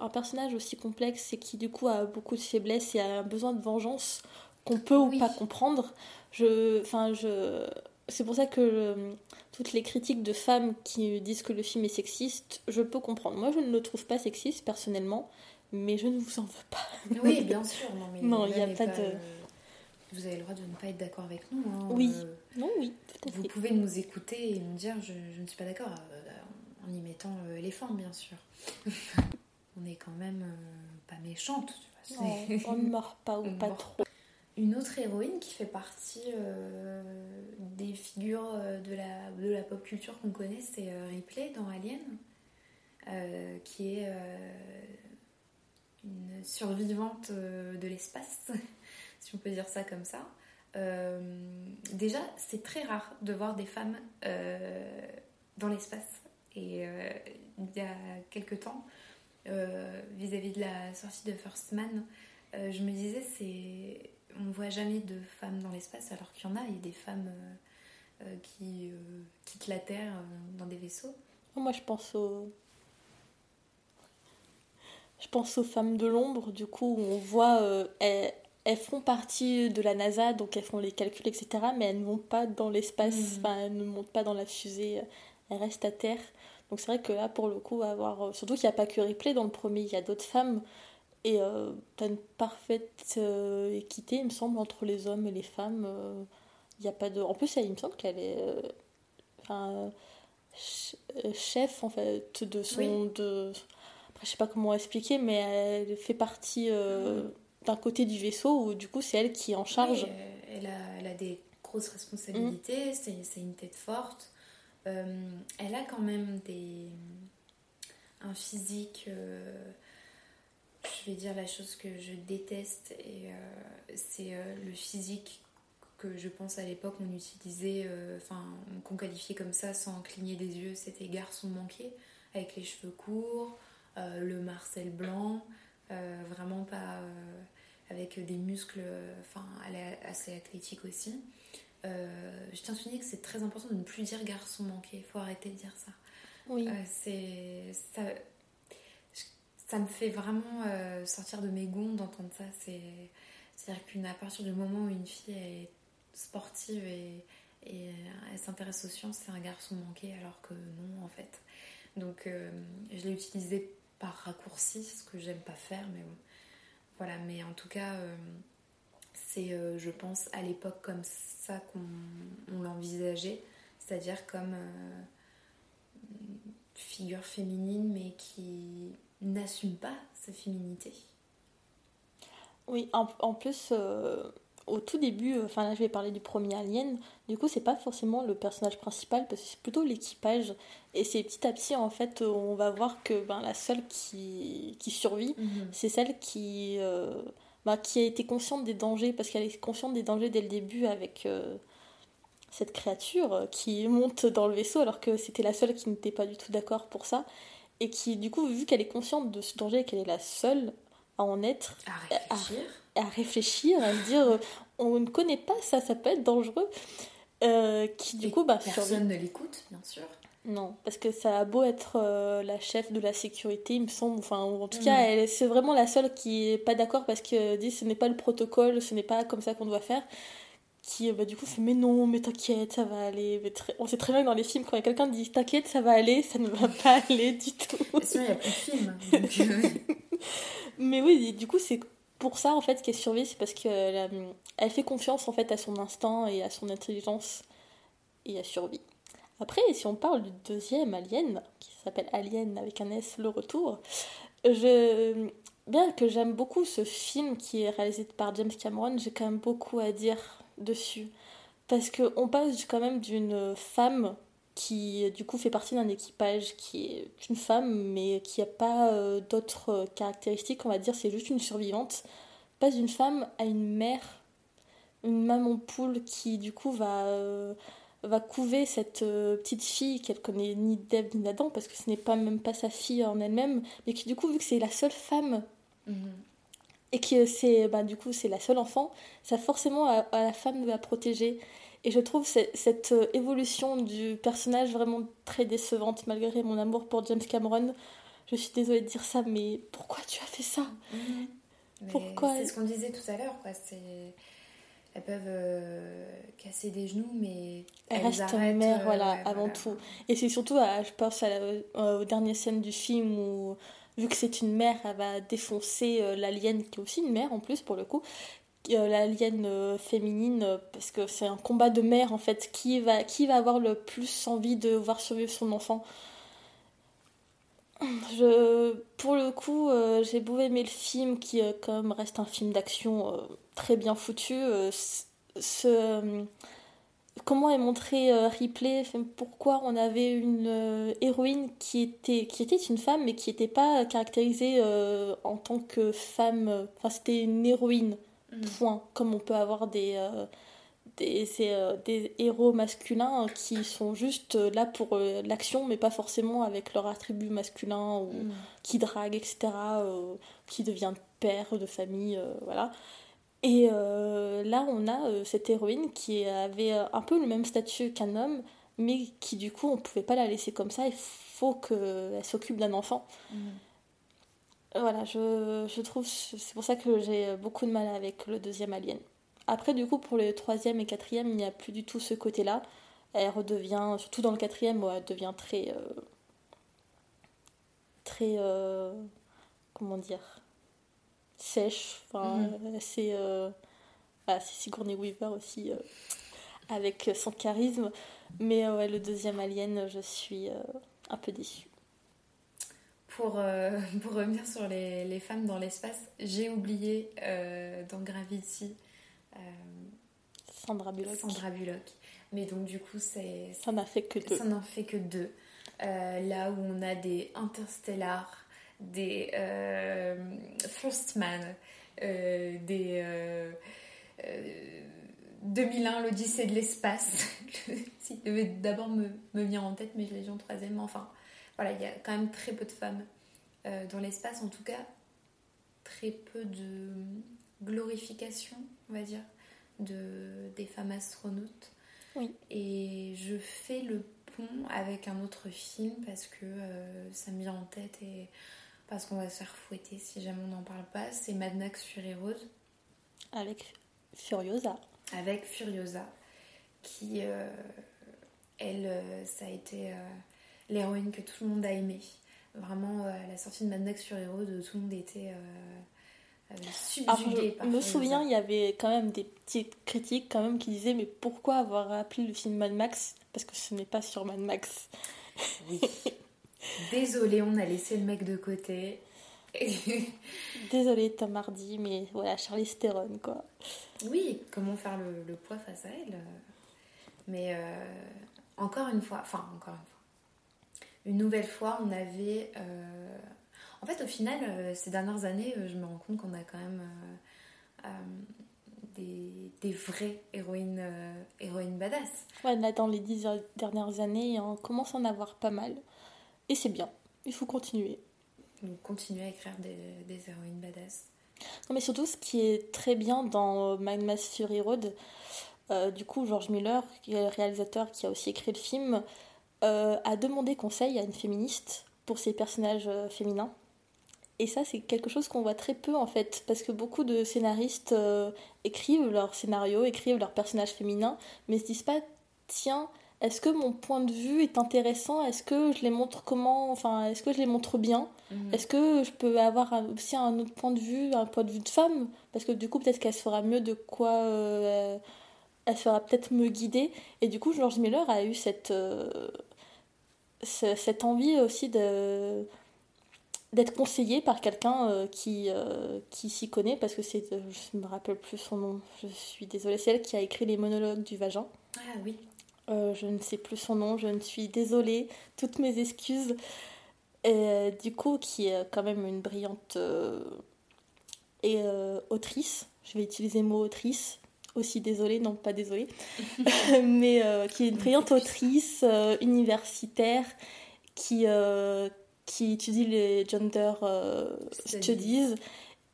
Speaker 5: un personnage aussi complexe et qui du coup a beaucoup de faiblesses et a un besoin de vengeance qu'on peut
Speaker 4: Oui.
Speaker 5: ou pas comprendre je enfin je c'est pour ça que euh, toutes les critiques de femmes qui disent que le film est sexiste, je peux comprendre. Moi, je ne le trouve pas sexiste personnellement, mais je ne vous en veux pas.
Speaker 4: Oui, bien sûr. Non, mais
Speaker 5: Non, il a pas de-
Speaker 4: Vous avez le droit de ne pas être d'accord avec nous. hein.
Speaker 5: Oui.
Speaker 4: Euh,
Speaker 5: Non, oui, tout à
Speaker 4: vous
Speaker 5: fait.
Speaker 4: pouvez nous écouter et nous dire je, je ne suis pas d'accord euh, en y mettant euh, les femmes, bien sûr. On est quand même euh, pas méchante. tu vois,
Speaker 5: Non, on ne meurt pas ou pas trop.
Speaker 4: Une autre héroïne qui fait partie des figures de la, de la pop culture qu'on connaît, c'est Ripley dans Alien, qui est une survivante euh, de l'espace, si on peut dire ça comme ça. Euh, déjà, c'est très rare de voir des femmes euh, dans l'espace. Et il y a quelques temps, vis-à-vis de la sortie de First Man, je me disais, on ne voit jamais de femmes dans l'espace, alors qu'il y en a, il y a des femmes qui quittent la Terre dans des vaisseaux.
Speaker 5: Moi, je pense aux. Je pense aux femmes de l'ombre, du coup, où on voit. euh, elles, elles font partie de la NASA, donc elles font les calculs, etc. Mais elles ne vont pas dans l'espace,
Speaker 4: Mhm.
Speaker 5: enfin, elles ne montent pas dans la fusée, elles restent à terre. Donc c'est vrai que là, pour le coup, avoir. euh, Surtout qu'il n'y a pas que Ripley dans le premier, il y a d'autres femmes. Et euh, t'as une parfaite euh, équité, il me semble, entre les hommes et les femmes. euh, Il n'y a pas de. En plus, il me semble qu'elle est. euh, Enfin. ch- euh, chef en fait de son
Speaker 4: Oui.
Speaker 5: de je sais pas comment expliquer mais elle fait partie euh, d'un côté du vaisseau où du coup c'est elle qui est en charge.
Speaker 4: Oui, euh, elle, a, elle a des grosses responsabilités, c'est c'est une tête forte. Euh, elle a quand même des, un physique, euh, je vais dire la chose que je déteste, et c'est le physique que je pense à l'époque on utilisait, enfin qu'on qualifiait comme ça sans cligner des yeux, c'était garçon manqué, avec les cheveux courts, le Marcel blanc, euh, vraiment pas euh, avec des muscles, euh, enfin elle est assez athlétique aussi. Euh, je tiens à souligner que c'est très important de ne plus dire garçon manqué, il faut arrêter de dire ça.
Speaker 5: oui
Speaker 4: Euh, c'est ça, ça me fait vraiment euh, sortir de mes gonds d'entendre ça. C'est c'est-à-dire qu'une à partir du moment où une fille est sportive et, et elle s'intéresse aux sciences, c'est un garçon manqué, alors que non en fait. Donc euh, je l'ai utilisé par raccourci, ce que j'aime pas faire, mais. Voilà, mais en tout cas, euh, c'est, euh, je pense, à l'époque comme ça qu'on on l'envisageait, c'est-à-dire comme euh, figure féminine, mais qui n'assume pas sa féminité.
Speaker 5: oui en, plus au tout début euh, enfin là je vais parler du premier Alien. Du coup c'est pas forcément le personnage principal parce que c'est plutôt l'équipage. Et c'est petit à petit en fait on va voir que ben, la seule qui, qui survit c'est celle qui, euh, bah, qui a été consciente des dangers, parce qu'elle est consciente des dangers dès le début avec euh, cette créature qui monte dans le vaisseau, alors que c'était la seule qui n'était pas du tout d'accord pour ça. et qui, du coup, vu qu'elle est consciente de ce danger et qu'elle est la seule à en être,
Speaker 4: à réfléchir,
Speaker 5: à, réfléchir, à se dire on ne connaît pas ça, ça peut être dangereux. Euh, qui du coup, bah,
Speaker 4: personne ne l'écoute, bien sûr.
Speaker 5: Non, parce que ça a beau être euh, la chef de la sécurité, il me semble. Enfin, en tout cas, mm. c'est vraiment la seule qui est pas d'accord parce que dit ce n'est pas le protocole, ce n'est pas comme ça qu'on doit faire. Qui bah, du coup fait mais non, mais t'inquiète, ça va aller. On sait très bien que dans les films, quand quelqu'un dit t'inquiète, ça va aller, ça ne va pas aller du tout.
Speaker 4: Sinon, il n'y a plus de film. Euh,
Speaker 5: mais oui, du coup, c'est pour ça en fait qu'elle survit, c'est parce qu'elle elle fait confiance en fait à son instinct et à son intelligence et elle survit. Après, si on parle du deuxième Alien, qui s'appelle Alien avec un S, le retour, je... bien que j'aime beaucoup ce film qui est réalisé par James Cameron, j'ai quand même beaucoup à dire dessus. Parce qu'on passe quand même d'une femme qui du coup fait partie d'un équipage qui est une femme mais qui n'a pas euh, d'autres caractéristiques, on va dire, c'est juste une survivante. Passe d'une femme à une mère, une maman poule qui du coup va, euh, va couver cette euh, petite fille qu'elle connaît ni d'Ève ni d'Adam parce que ce n'est pas même pas sa fille en elle-même, mais qui du coup vu que c'est la seule femme mhm. et que c'est bah, du coup c'est la seule enfant, ça forcément à, la femme de la protéger. Et je trouve cette, euh, évolution du personnage vraiment très décevante, malgré mon amour pour James Cameron. Je suis désolée de dire ça, mais pourquoi tu as fait ça?
Speaker 4: Mhm. Pourquoi C'est ce qu'on disait tout à l'heure, quoi. C'est elles peuvent euh, casser des genoux, mais
Speaker 5: elles, restent mère, euh, voilà, avant tout. Et c'est surtout, je pense à aux dernières scènes du film où, vu que c'est une mère, elle va défoncer l'alien, qui est aussi une mère en plus pour le coup, l'alien euh, féminine euh, parce que c'est un combat de mère en fait. Qui va qui va avoir le plus envie de voir survivre son enfant? Je pour le coup euh, j'ai beau aimer le film qui même reste un film d'action très bien foutu ce comment est montré Ripley? Pourquoi on avait une héroïne qui était qui était une femme mais qui n'était pas caractérisée en tant que femme enfin c'était une héroïne? Point. Comme on peut avoir des, euh, des, euh, des, héros masculins qui sont juste là pour euh, l'action, mais pas forcément avec leur attribut masculin, ou mm. qui drague, etc., qui devient père de famille, voilà. Et là, on a cette héroïne qui avait un peu le même statut qu'un homme, mais qui du coup, on pouvait pas la laisser comme ça, il faut qu'elle s'occupe d'un enfant. Mm. Voilà, je, je trouve, c'est pour ça que j'ai beaucoup de mal avec le deuxième Alien. Après, du coup, pour le troisième et quatrième, il n'y a plus du tout ce côté-là. Elle redevient, surtout dans le quatrième, elle devient très. Euh, très. Euh, comment dire Sèche. Enfin, mhm. c'est. Euh, c'est Sigourney Weaver aussi, avec son charisme. Mais ouais, le deuxième Alien, je suis un peu déçue.
Speaker 4: Pour, euh, pour revenir sur les, les femmes dans l'espace, j'ai oublié euh, dans Gravity
Speaker 5: euh, Sandra Bullock.
Speaker 4: Sandra Bullock. Mais donc du coup, c'est
Speaker 5: ça n'en fait que deux.
Speaker 4: Ça n'en fait que deux. là où on a des Interstellar, des First Man, des 2001, l'Odyssée de l'espace. si devait d'abord me, me venir en tête, mais je l'ai dit en troisième. Enfin, voilà, il y a quand même très peu de femmes euh, dans l'espace, en tout cas, très peu de glorification, on va dire, de, des femmes astronautes.
Speaker 5: Oui.
Speaker 4: Et je fais le pont avec un autre film parce que euh, ça me vient en tête et parce qu'on va se faire fouetter si jamais on n'en parle pas. C'est Mad Max Fury Road.
Speaker 5: Avec Furiosa.
Speaker 4: Avec Furiosa, qui, euh, elle, ça a été l'héroïne que tout le monde a aimée. Vraiment, euh, à la sortie de Mad Max sur Hero, tout le monde était euh, subjugué
Speaker 5: Je me souviens, il y avait quand même des petites critiques quand même qui disaient mais pourquoi avoir appelé le film Mad Max? Parce que ce n'est pas sur Mad Max.
Speaker 4: Oui. Désolé, on a laissé le mec de côté.
Speaker 5: Désolée Tom Hardy, mais voilà, Charlie Theron quoi.
Speaker 4: Oui, comment faire le, le, poids face à elle? Mais euh, encore une fois, enfin encore une fois, une nouvelle fois, on avait... Euh, en fait, au final, euh, ces dernières années, euh, je me rends compte qu'on a quand même des, des, vraies héroïnes, héroïnes badass.
Speaker 5: Ouais, là, dans les dix dernières années, on commence à en avoir pas mal. Et c'est bien. il faut continuer.
Speaker 4: Donc continuer à écrire des, des héroïnes badass.
Speaker 5: Non, mais surtout, ce qui est très bien dans Mind Mass Fury Road, euh, du coup, George Miller, qui est le réalisateur qui a aussi écrit le film, euh, a demandé conseil à une féministe pour ses personnages euh, féminins. Et ça, c'est quelque chose qu'on voit très peu en fait, parce que beaucoup de scénaristes écrivent leurs scénarios, écrivent leurs personnages féminins, mais se disent pas, tiens, est-ce que mon point de vue est intéressant? Est-ce que je les montre comment? Enfin, est-ce que je les montre bien? Mhm. Est-ce que je peux avoir aussi un autre point de vue, un point de vue de femme? Parce que du coup, peut-être qu'elle fera mieux de quoi elle fera peut-être me guider. Et du coup, George Miller a eu cette, euh, cette envie aussi de d'être conseillé par quelqu'un euh, qui, euh, qui s'y connaît, parce que c'est, je me rappelle plus son nom, je suis désolée, c'est elle qui a écrit les monologues du vagin.
Speaker 4: Ah oui.
Speaker 5: je ne sais plus son nom, je ne suis désolée, toutes mes excuses. Et du coup, qui est quand même une brillante et, autrice, je vais utiliser le mot autrice, aussi désolée, non pas désolée, mais euh, qui est une brillante autrice euh, universitaire qui, euh, qui étudie les gender studies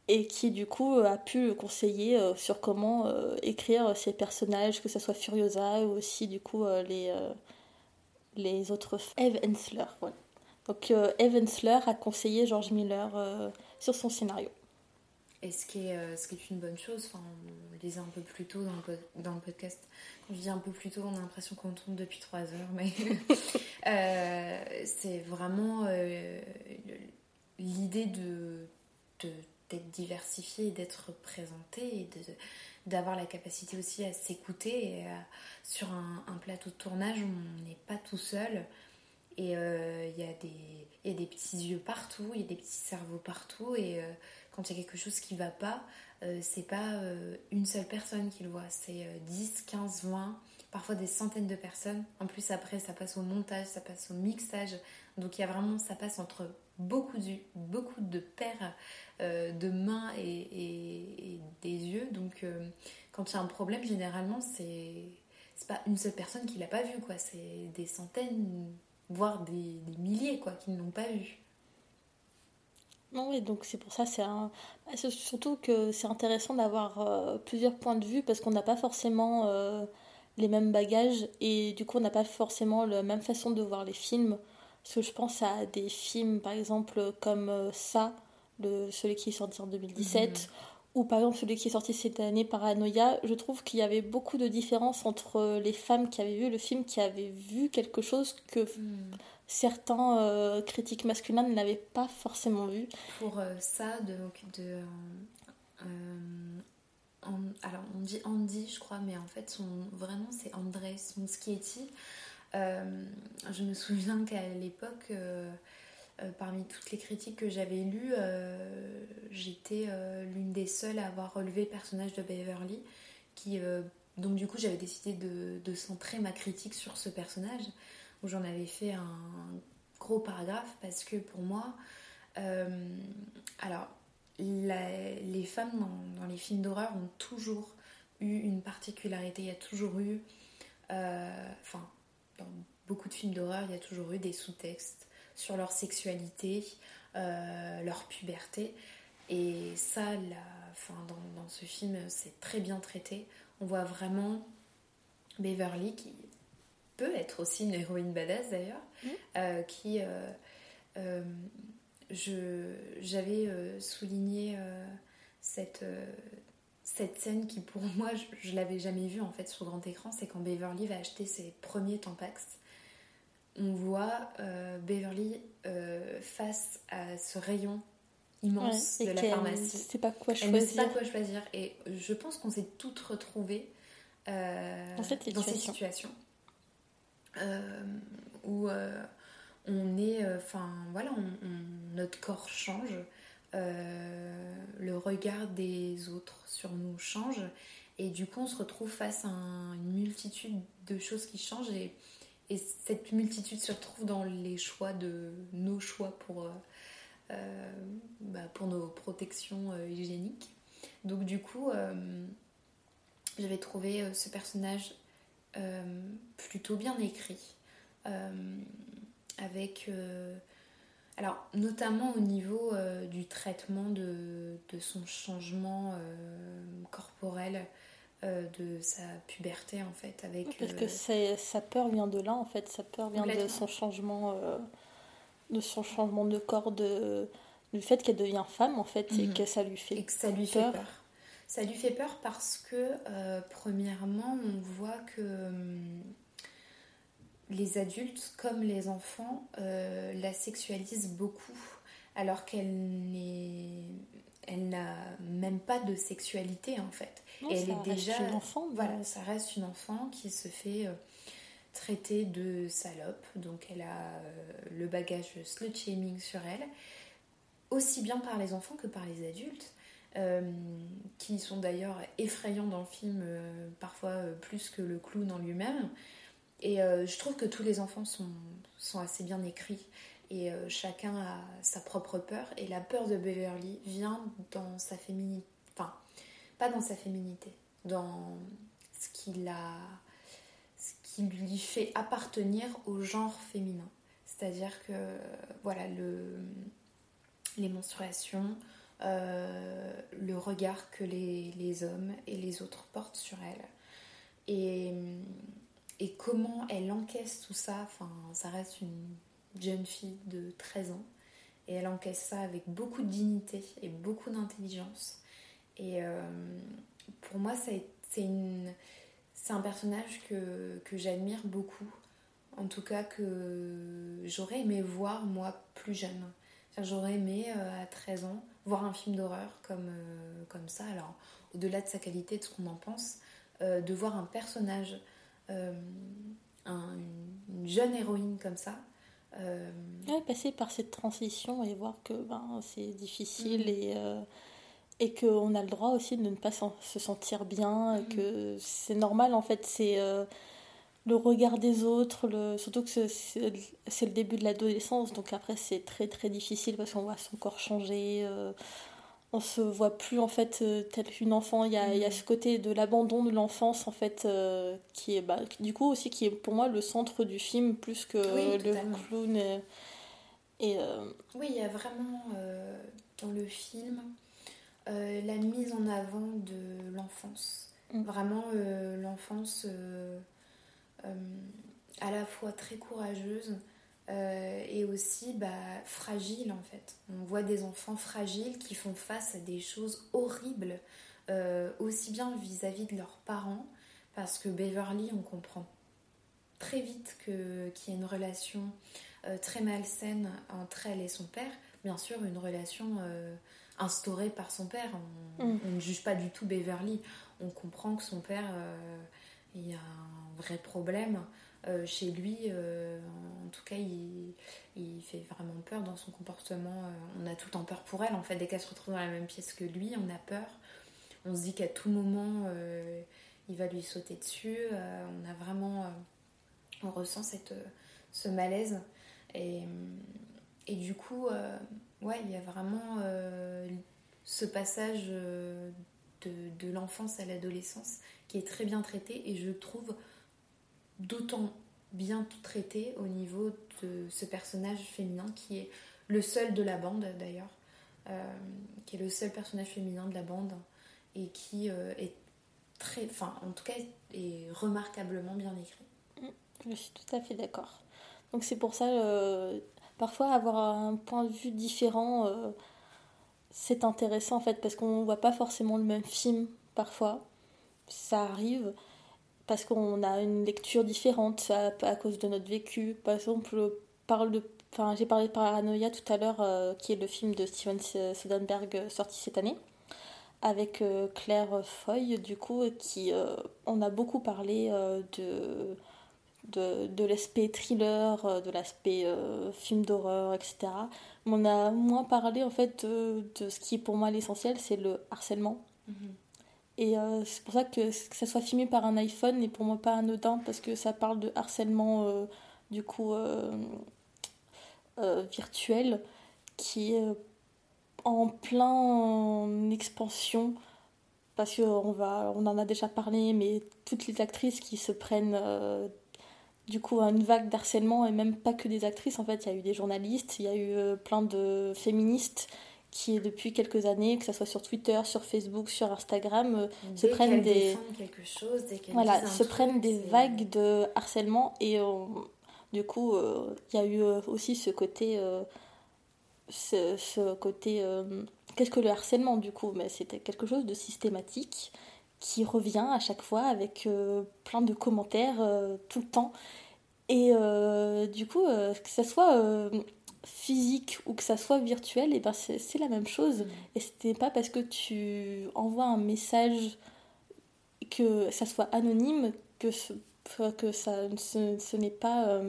Speaker 5: et qui du coup a pu le conseiller sur comment écrire ses personnages, que ce soit Furiosa ou aussi du coup les, les autres... Eve Ensler, voilà. Donc Eve Ensler a conseillé George Miller sur son scénario.
Speaker 4: Et ce qui, est, euh, ce qui est une bonne chose, enfin, on le disait un peu plus tôt dans le, dans le podcast, quand je dis un peu plus tôt, on a l'impression qu'on tourne depuis trois heures, mais euh, c'est vraiment euh, l'idée de, d'être diversifié d'être présenté et d'avoir la capacité aussi à s'écouter. Sur un, plateau de tournage, on n'est pas tout seul. Et il y, a des, y a des petits yeux partout, il y a des petits cerveaux partout. Et quand il y a quelque chose qui va pas, euh, c'est pas euh, une seule personne qui le voit, c'est 10, 15, 20, parfois des centaines de personnes. En plus, après, ça passe au montage, ça passe au mixage. Donc, il y a vraiment, ça passe entre beaucoup de, beaucoup de paires euh, de mains et, des yeux. Donc, quand il y a un problème, généralement, c'est c'est pas une seule personne qui l'a pas vu, quoi. C'est des centaines, voire des, des milliers, quoi, qui ne l'ont pas vu.
Speaker 5: Non, oui, donc c'est pour ça, c'est un... Bah, surtout que c'est intéressant d'avoir euh, plusieurs points de vue parce qu'on n'a pas forcément euh, les mêmes bagages et du coup on n'a pas forcément la même façon de voir les films. Parce que je pense à des films par exemple comme euh, Ça, le, celui qui est sorti en 2017, mhm. ou par exemple celui qui est sorti cette année, Paranoia. Je trouve qu'il y avait beaucoup de différences entre les femmes qui avaient vu le film, qui avaient vu quelque chose que... Mhm certains euh, critiques masculins ne l'avaient pas forcément vu.
Speaker 4: Pour euh, ça, de, de euh, alors on dit Andy, je crois, mais en fait son vrai nom c'est André Muschietti. je me souviens qu'à l'époque, parmi toutes les critiques que j'avais lues, j'étais l'une des seules à avoir relevé le personnage de Beverly, qui donc du coup j'avais décidé de, de centrer ma critique sur ce personnage où j'en avais fait un gros paragraphe parce que pour moi, euh, alors les femmes dans, les films d'horreur ont toujours eu une particularité, il y a toujours eu, euh, enfin dans beaucoup de films d'horreur, il y a toujours eu des sous-textes sur leur sexualité, euh, leur puberté. Et ça, la, dans, dans ce film, c'est très bien traité. On voit vraiment Beverly qui peut être aussi une héroïne badass d'ailleurs, mmh. euh, qui. Euh, euh, j'avais souligné cette, cette scène qui, pour moi, je, l'avais jamais vue en fait sur grand écran, c'est quand Beverly va acheter ses premiers Tampax. On voit Beverly face à ce rayon immense de la pharmacie.
Speaker 5: C'est pas quoi choisir.
Speaker 4: Elle ne sait pas quoi choisir. Et je pense qu'on s'est toutes retrouvées dans cette situation. Euh, où euh, on est, euh, enfin voilà, notre corps change, le regard des autres sur nous change, et du coup on se retrouve face à une multitude de choses qui changent, et, et, cette multitude se retrouve dans les choix de nos choix pour, bah, pour nos protections hygiéniques. Donc du coup, j'avais trouvé ce personnage euh, plutôt bien écrit, euh, avec euh, alors, notamment au niveau du traitement de, son changement corporel, de sa puberté en fait. Avec,
Speaker 5: parce que sa peur vient de là en fait, sa peur vient de son changement, de son changement de corps, de, du fait qu'elle devient femme en fait, et mhm. que ça lui fait,
Speaker 4: et que ça lui peur. fait peur. Ça lui fait peur parce que, euh, premièrement, on voit que hum, les adultes, comme les enfants, euh, la sexualisent beaucoup, alors qu'elle n'est elle n'a même pas de sexualité en fait.
Speaker 5: et elle est déjà une enfant.
Speaker 4: Voilà, ça reste une enfant qui se fait euh, traiter de salope, donc elle a le bagage slut shaming sur elle, aussi bien par les enfants que par les adultes. Euh, qui sont d'ailleurs effrayants dans le film, euh, parfois euh, plus que le clown en lui-même. Et je trouve que tous les enfants sont, assez bien écrits et chacun a sa propre peur. Et la peur de Beverly vient dans sa féminité, enfin, pas dans sa féminité, dans ce qui, a, ce qui lui fait appartenir au genre féminin. C'est-à-dire que, voilà, le, les menstruations, euh, le regard que les, hommes et les autres portent sur elle. Et, et comment elle encaisse tout ça, enfin, ça reste une jeune fille de 13 ans, et elle encaisse ça avec beaucoup de dignité et beaucoup d'intelligence. Et euh, pour moi, c'est un personnage que, que j'admire beaucoup, en tout cas que j'aurais aimé voir moi plus jeune. J'aurais aimé euh, à 13 ans voir un film d'horreur comme, euh, comme ça, alors au-delà de sa qualité, de ce qu'on en pense, euh, de voir un personnage, une jeune héroïne comme ça.
Speaker 5: passer par cette transition et voir que ben, c'est difficile mm-hmm. et, et qu'on a le droit aussi de ne pas se sentir bien, mm-hmm. que c'est normal en fait, c'est le regard des autres, le... surtout que c'est le début de l'adolescence, donc après c'est très très difficile parce qu'on voit son corps changer, euh, on se voit plus en fait euh, tel qu'une enfant, il y, a, il y, a, mm. ce côté de l'abandon de l'enfance en fait euh, qui est bah, du coup aussi qui est pour moi le centre du film plus que le clown. Et,
Speaker 4: Oui, il y a vraiment dans le film la mise en avant de l'enfance. Mm. Vraiment l'enfance euh, à la fois très courageuse euh, et aussi bah, fragile en fait. On voit des enfants fragiles qui font face à des choses horribles, euh, aussi bien vis-à-vis de leurs parents, parce que Beverly, on comprend très vite qu'il y a une relation très malsaine entre elle et son père. Bien sûr, une relation instaurée par son père. On, mm. on, ne juge pas du tout Beverly. On comprend que son père il y a un vrai problème. Euh, chez lui, euh, en tout cas, il, fait vraiment peur dans son comportement. Euh, on a tout le temps peur pour elle. En fait, dès qu'elle se retrouve dans la même pièce que lui, on a peur. On se dit qu'à tout moment, il va lui sauter dessus. on a vraiment. on ressent cette, ce malaise. Et, et du coup, ouais, il y a vraiment ce passage de, de l'enfance à l'adolescence qui est très bien traité et je trouve d'autant bien traité au niveau de ce personnage féminin qui est le seul de la bande d'ailleurs, euh, qui est le seul personnage féminin de la bande et qui euh, est très, enfin en tout cas est remarquablement bien écrit.
Speaker 5: Mm, je suis tout à fait d'accord. Donc c'est pour ça, euh, parfois avoir un point de vue différent, c'est intéressant en fait parce qu'on voit pas forcément le même film parfois ça arrive parce qu'on a une lecture différente à, cause de notre vécu. Par exemple, parle de, enfin, j'ai parlé de Paranoia tout à l'heure, euh, qui est le film de Steven Soderbergh euh, sorti cette année, avec euh, Claire Foy, du coup, qui on a beaucoup parlé de, de, de l'aspect thriller, de l'aspect film d'horreur, etc. Mais on a moins parlé en fait de, ce qui est pour moi l'essentiel, c'est le harcèlement. Mm-hmm. Et euh, c'est pour ça que, ça soit filmé par un iPhone n'est pour moi pas anodin parce que ça parle de harcèlement euh, du coup euh, virtuel qui est en plein expansion. Parce qu'on on en a déjà parlé mais toutes les actrices qui se prennent du coup une vague d'harcèlement et même pas que des actrices en fait il y a eu des journalistes il y a eu plein de féministes qui depuis quelques années que ce soit sur Twitter sur Facebook sur Instagram euh, se prennent des
Speaker 4: quelque chose
Speaker 5: voilà se prennent des vagues de harcèlement et du coup il y a eu aussi ce côté ce, ce, côté qu'est-ce que le harcèlement du coup? Mais c'était quelque chose de systématique qui revient à chaque fois avec euh, plein de commentaires euh, tout le temps. Et euh, du coup, que ça soit physique ou que ça soit virtuel, et eh ben c'est la même chose. Mm. Et ce n'est pas parce que tu envoies un message que ça soit anonyme que ce, que ça ce, ce n'est pas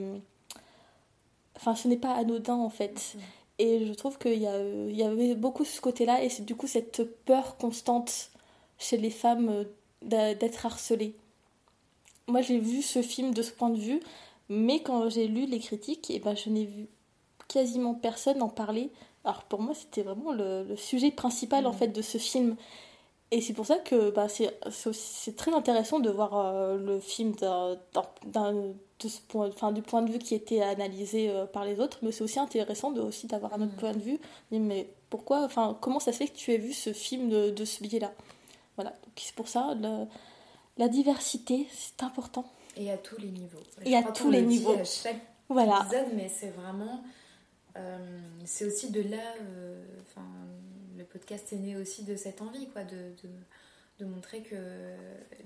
Speaker 5: enfin ce n'est pas anodin en fait. Mm. Et je trouve qu'il y, il y avait beaucoup ce côté-là et c'est du coup cette peur constante chez les femmes euh, d'être harcelées. Moi, j'ai vu ce film de ce point de vue, mais quand j'ai lu les critiques, et eh ben, je n'ai vu quasiment personne en parler. Alors pour moi, c'était vraiment le, sujet principal en mmh. fait de ce film. Et c'est pour ça que bah, c'est très intéressant de voir euh, le film de ce point, enfin, du point de vue qui était analysé euh, par les autres, mais c'est aussi intéressant de, aussi d'avoir un autre mmh. point de vue. Mais pourquoi, enfin, comment ça se fait que tu aies vu ce film de, de ce biais-là? Voilà, c'est pour ça, la diversité, c'est important.
Speaker 4: Et à tous les niveaux.
Speaker 5: Et à tous les niveaux.
Speaker 4: À chaque voilà. épisode, mais c'est vraiment. Euh, c'est aussi de là. Euh, enfin, le podcast est né aussi de cette envie, quoi, de, de, montrer que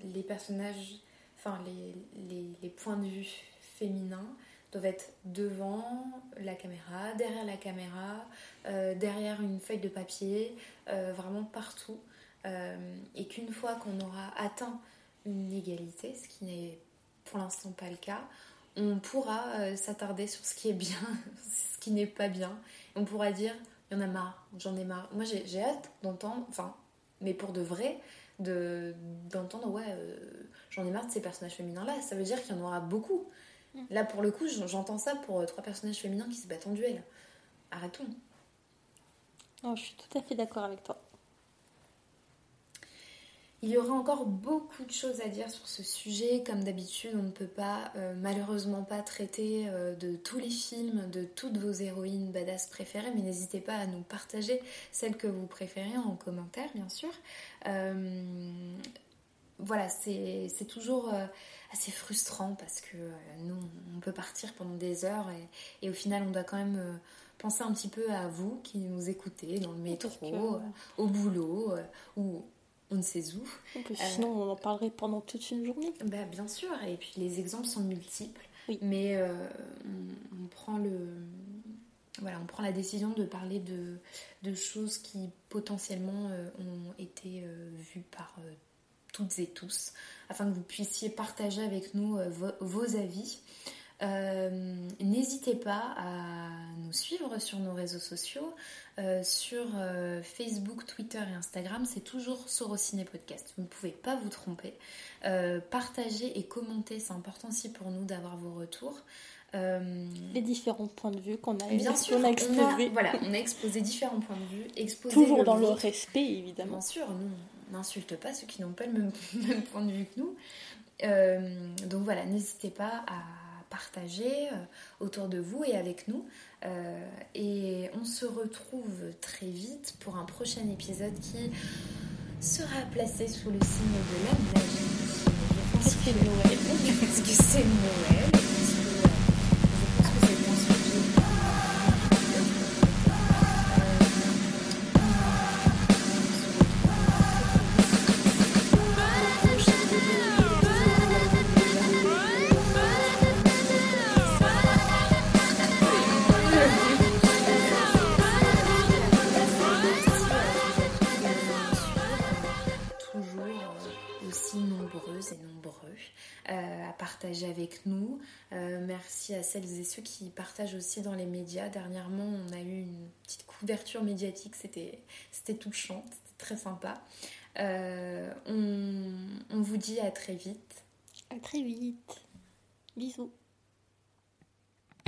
Speaker 4: les personnages, enfin, les, les, points de vue féminins doivent être devant la caméra, derrière la caméra, euh, derrière une feuille de papier, vraiment partout. Et qu'une fois qu'on aura atteint une égalité, ce qui n'est pour l'instant pas le cas, on pourra s'attarder sur ce qui est bien, qui n'est pas bien. on pourra dire, il y en a marre, j'en ai marre. Moi j'ai hâte d'entendre, enfin, mais pour de vrai, d'entendre, ouais, euh, j'en ai marre de ces personnages féminins-là. Ça veut dire qu'il y en aura beaucoup. Mm. Là, pour le coup, j'entends ça pour trois personnages féminins qui se battent en duel. Arrêtons.
Speaker 5: Oh, je suis tout à fait d'accord avec toi.
Speaker 4: Il y aura encore beaucoup de choses à dire sur ce sujet. Comme d'habitude, on ne peut pas, euh, malheureusement pas traiter euh, de tous les films, de toutes vos héroïnes badass préférées, mais n'hésitez pas à nous partager celles que vous préférez en commentaire, bien sûr. Euh, voilà, c'est toujours assez frustrant parce que nous, on peut partir pendant des heures et, et, au final, on doit quand même penser un petit peu à vous qui nous écoutez dans le métro, au boulot ou on ne sait où.
Speaker 5: sinon, on en parlerait pendant toute une journée.
Speaker 4: Bah, bien sûr, et puis les exemples sont multiples. Mais euh, on, prend le. Voilà, on prend la décision de parler de, de choses qui potentiellement euh, ont été euh, vues par toutes et tous, afin que vous puissiez partager avec nous vos avis. Euh, n'hésitez pas à nous suivre sur nos réseaux sociaux, euh, sur euh, Facebook, Twitter et Instagram, c'est toujours Sorociné Podcast. Vous ne pouvez pas vous tromper. partagez et commentez, c'est important aussi pour nous d'avoir vos retours.
Speaker 5: Les différents points de vue qu'on a,
Speaker 4: bien sûr, exposé. voilà, on a exposé différents points de vue. Exposé
Speaker 5: toujours dans le respect, évidemment.
Speaker 4: Bien sûr, nous, on n'insulte pas ceux qui n'ont pas le même, même, point de vue que nous. donc voilà, n'hésitez pas à partager euh, autour de vous et avec nous. Euh, et on se retrouve très vite pour un prochain épisode qui sera placé sous le signe de la magie.
Speaker 5: Que Noël?
Speaker 4: Parce que c'est Noël? Merci à celles et ceux qui partagent aussi dans les médias. Dernièrement, on a eu une petite couverture médiatique, c'était touchant, c'était très sympa. Euh, on, on vous dit à très vite.
Speaker 5: À très vite. Bisous.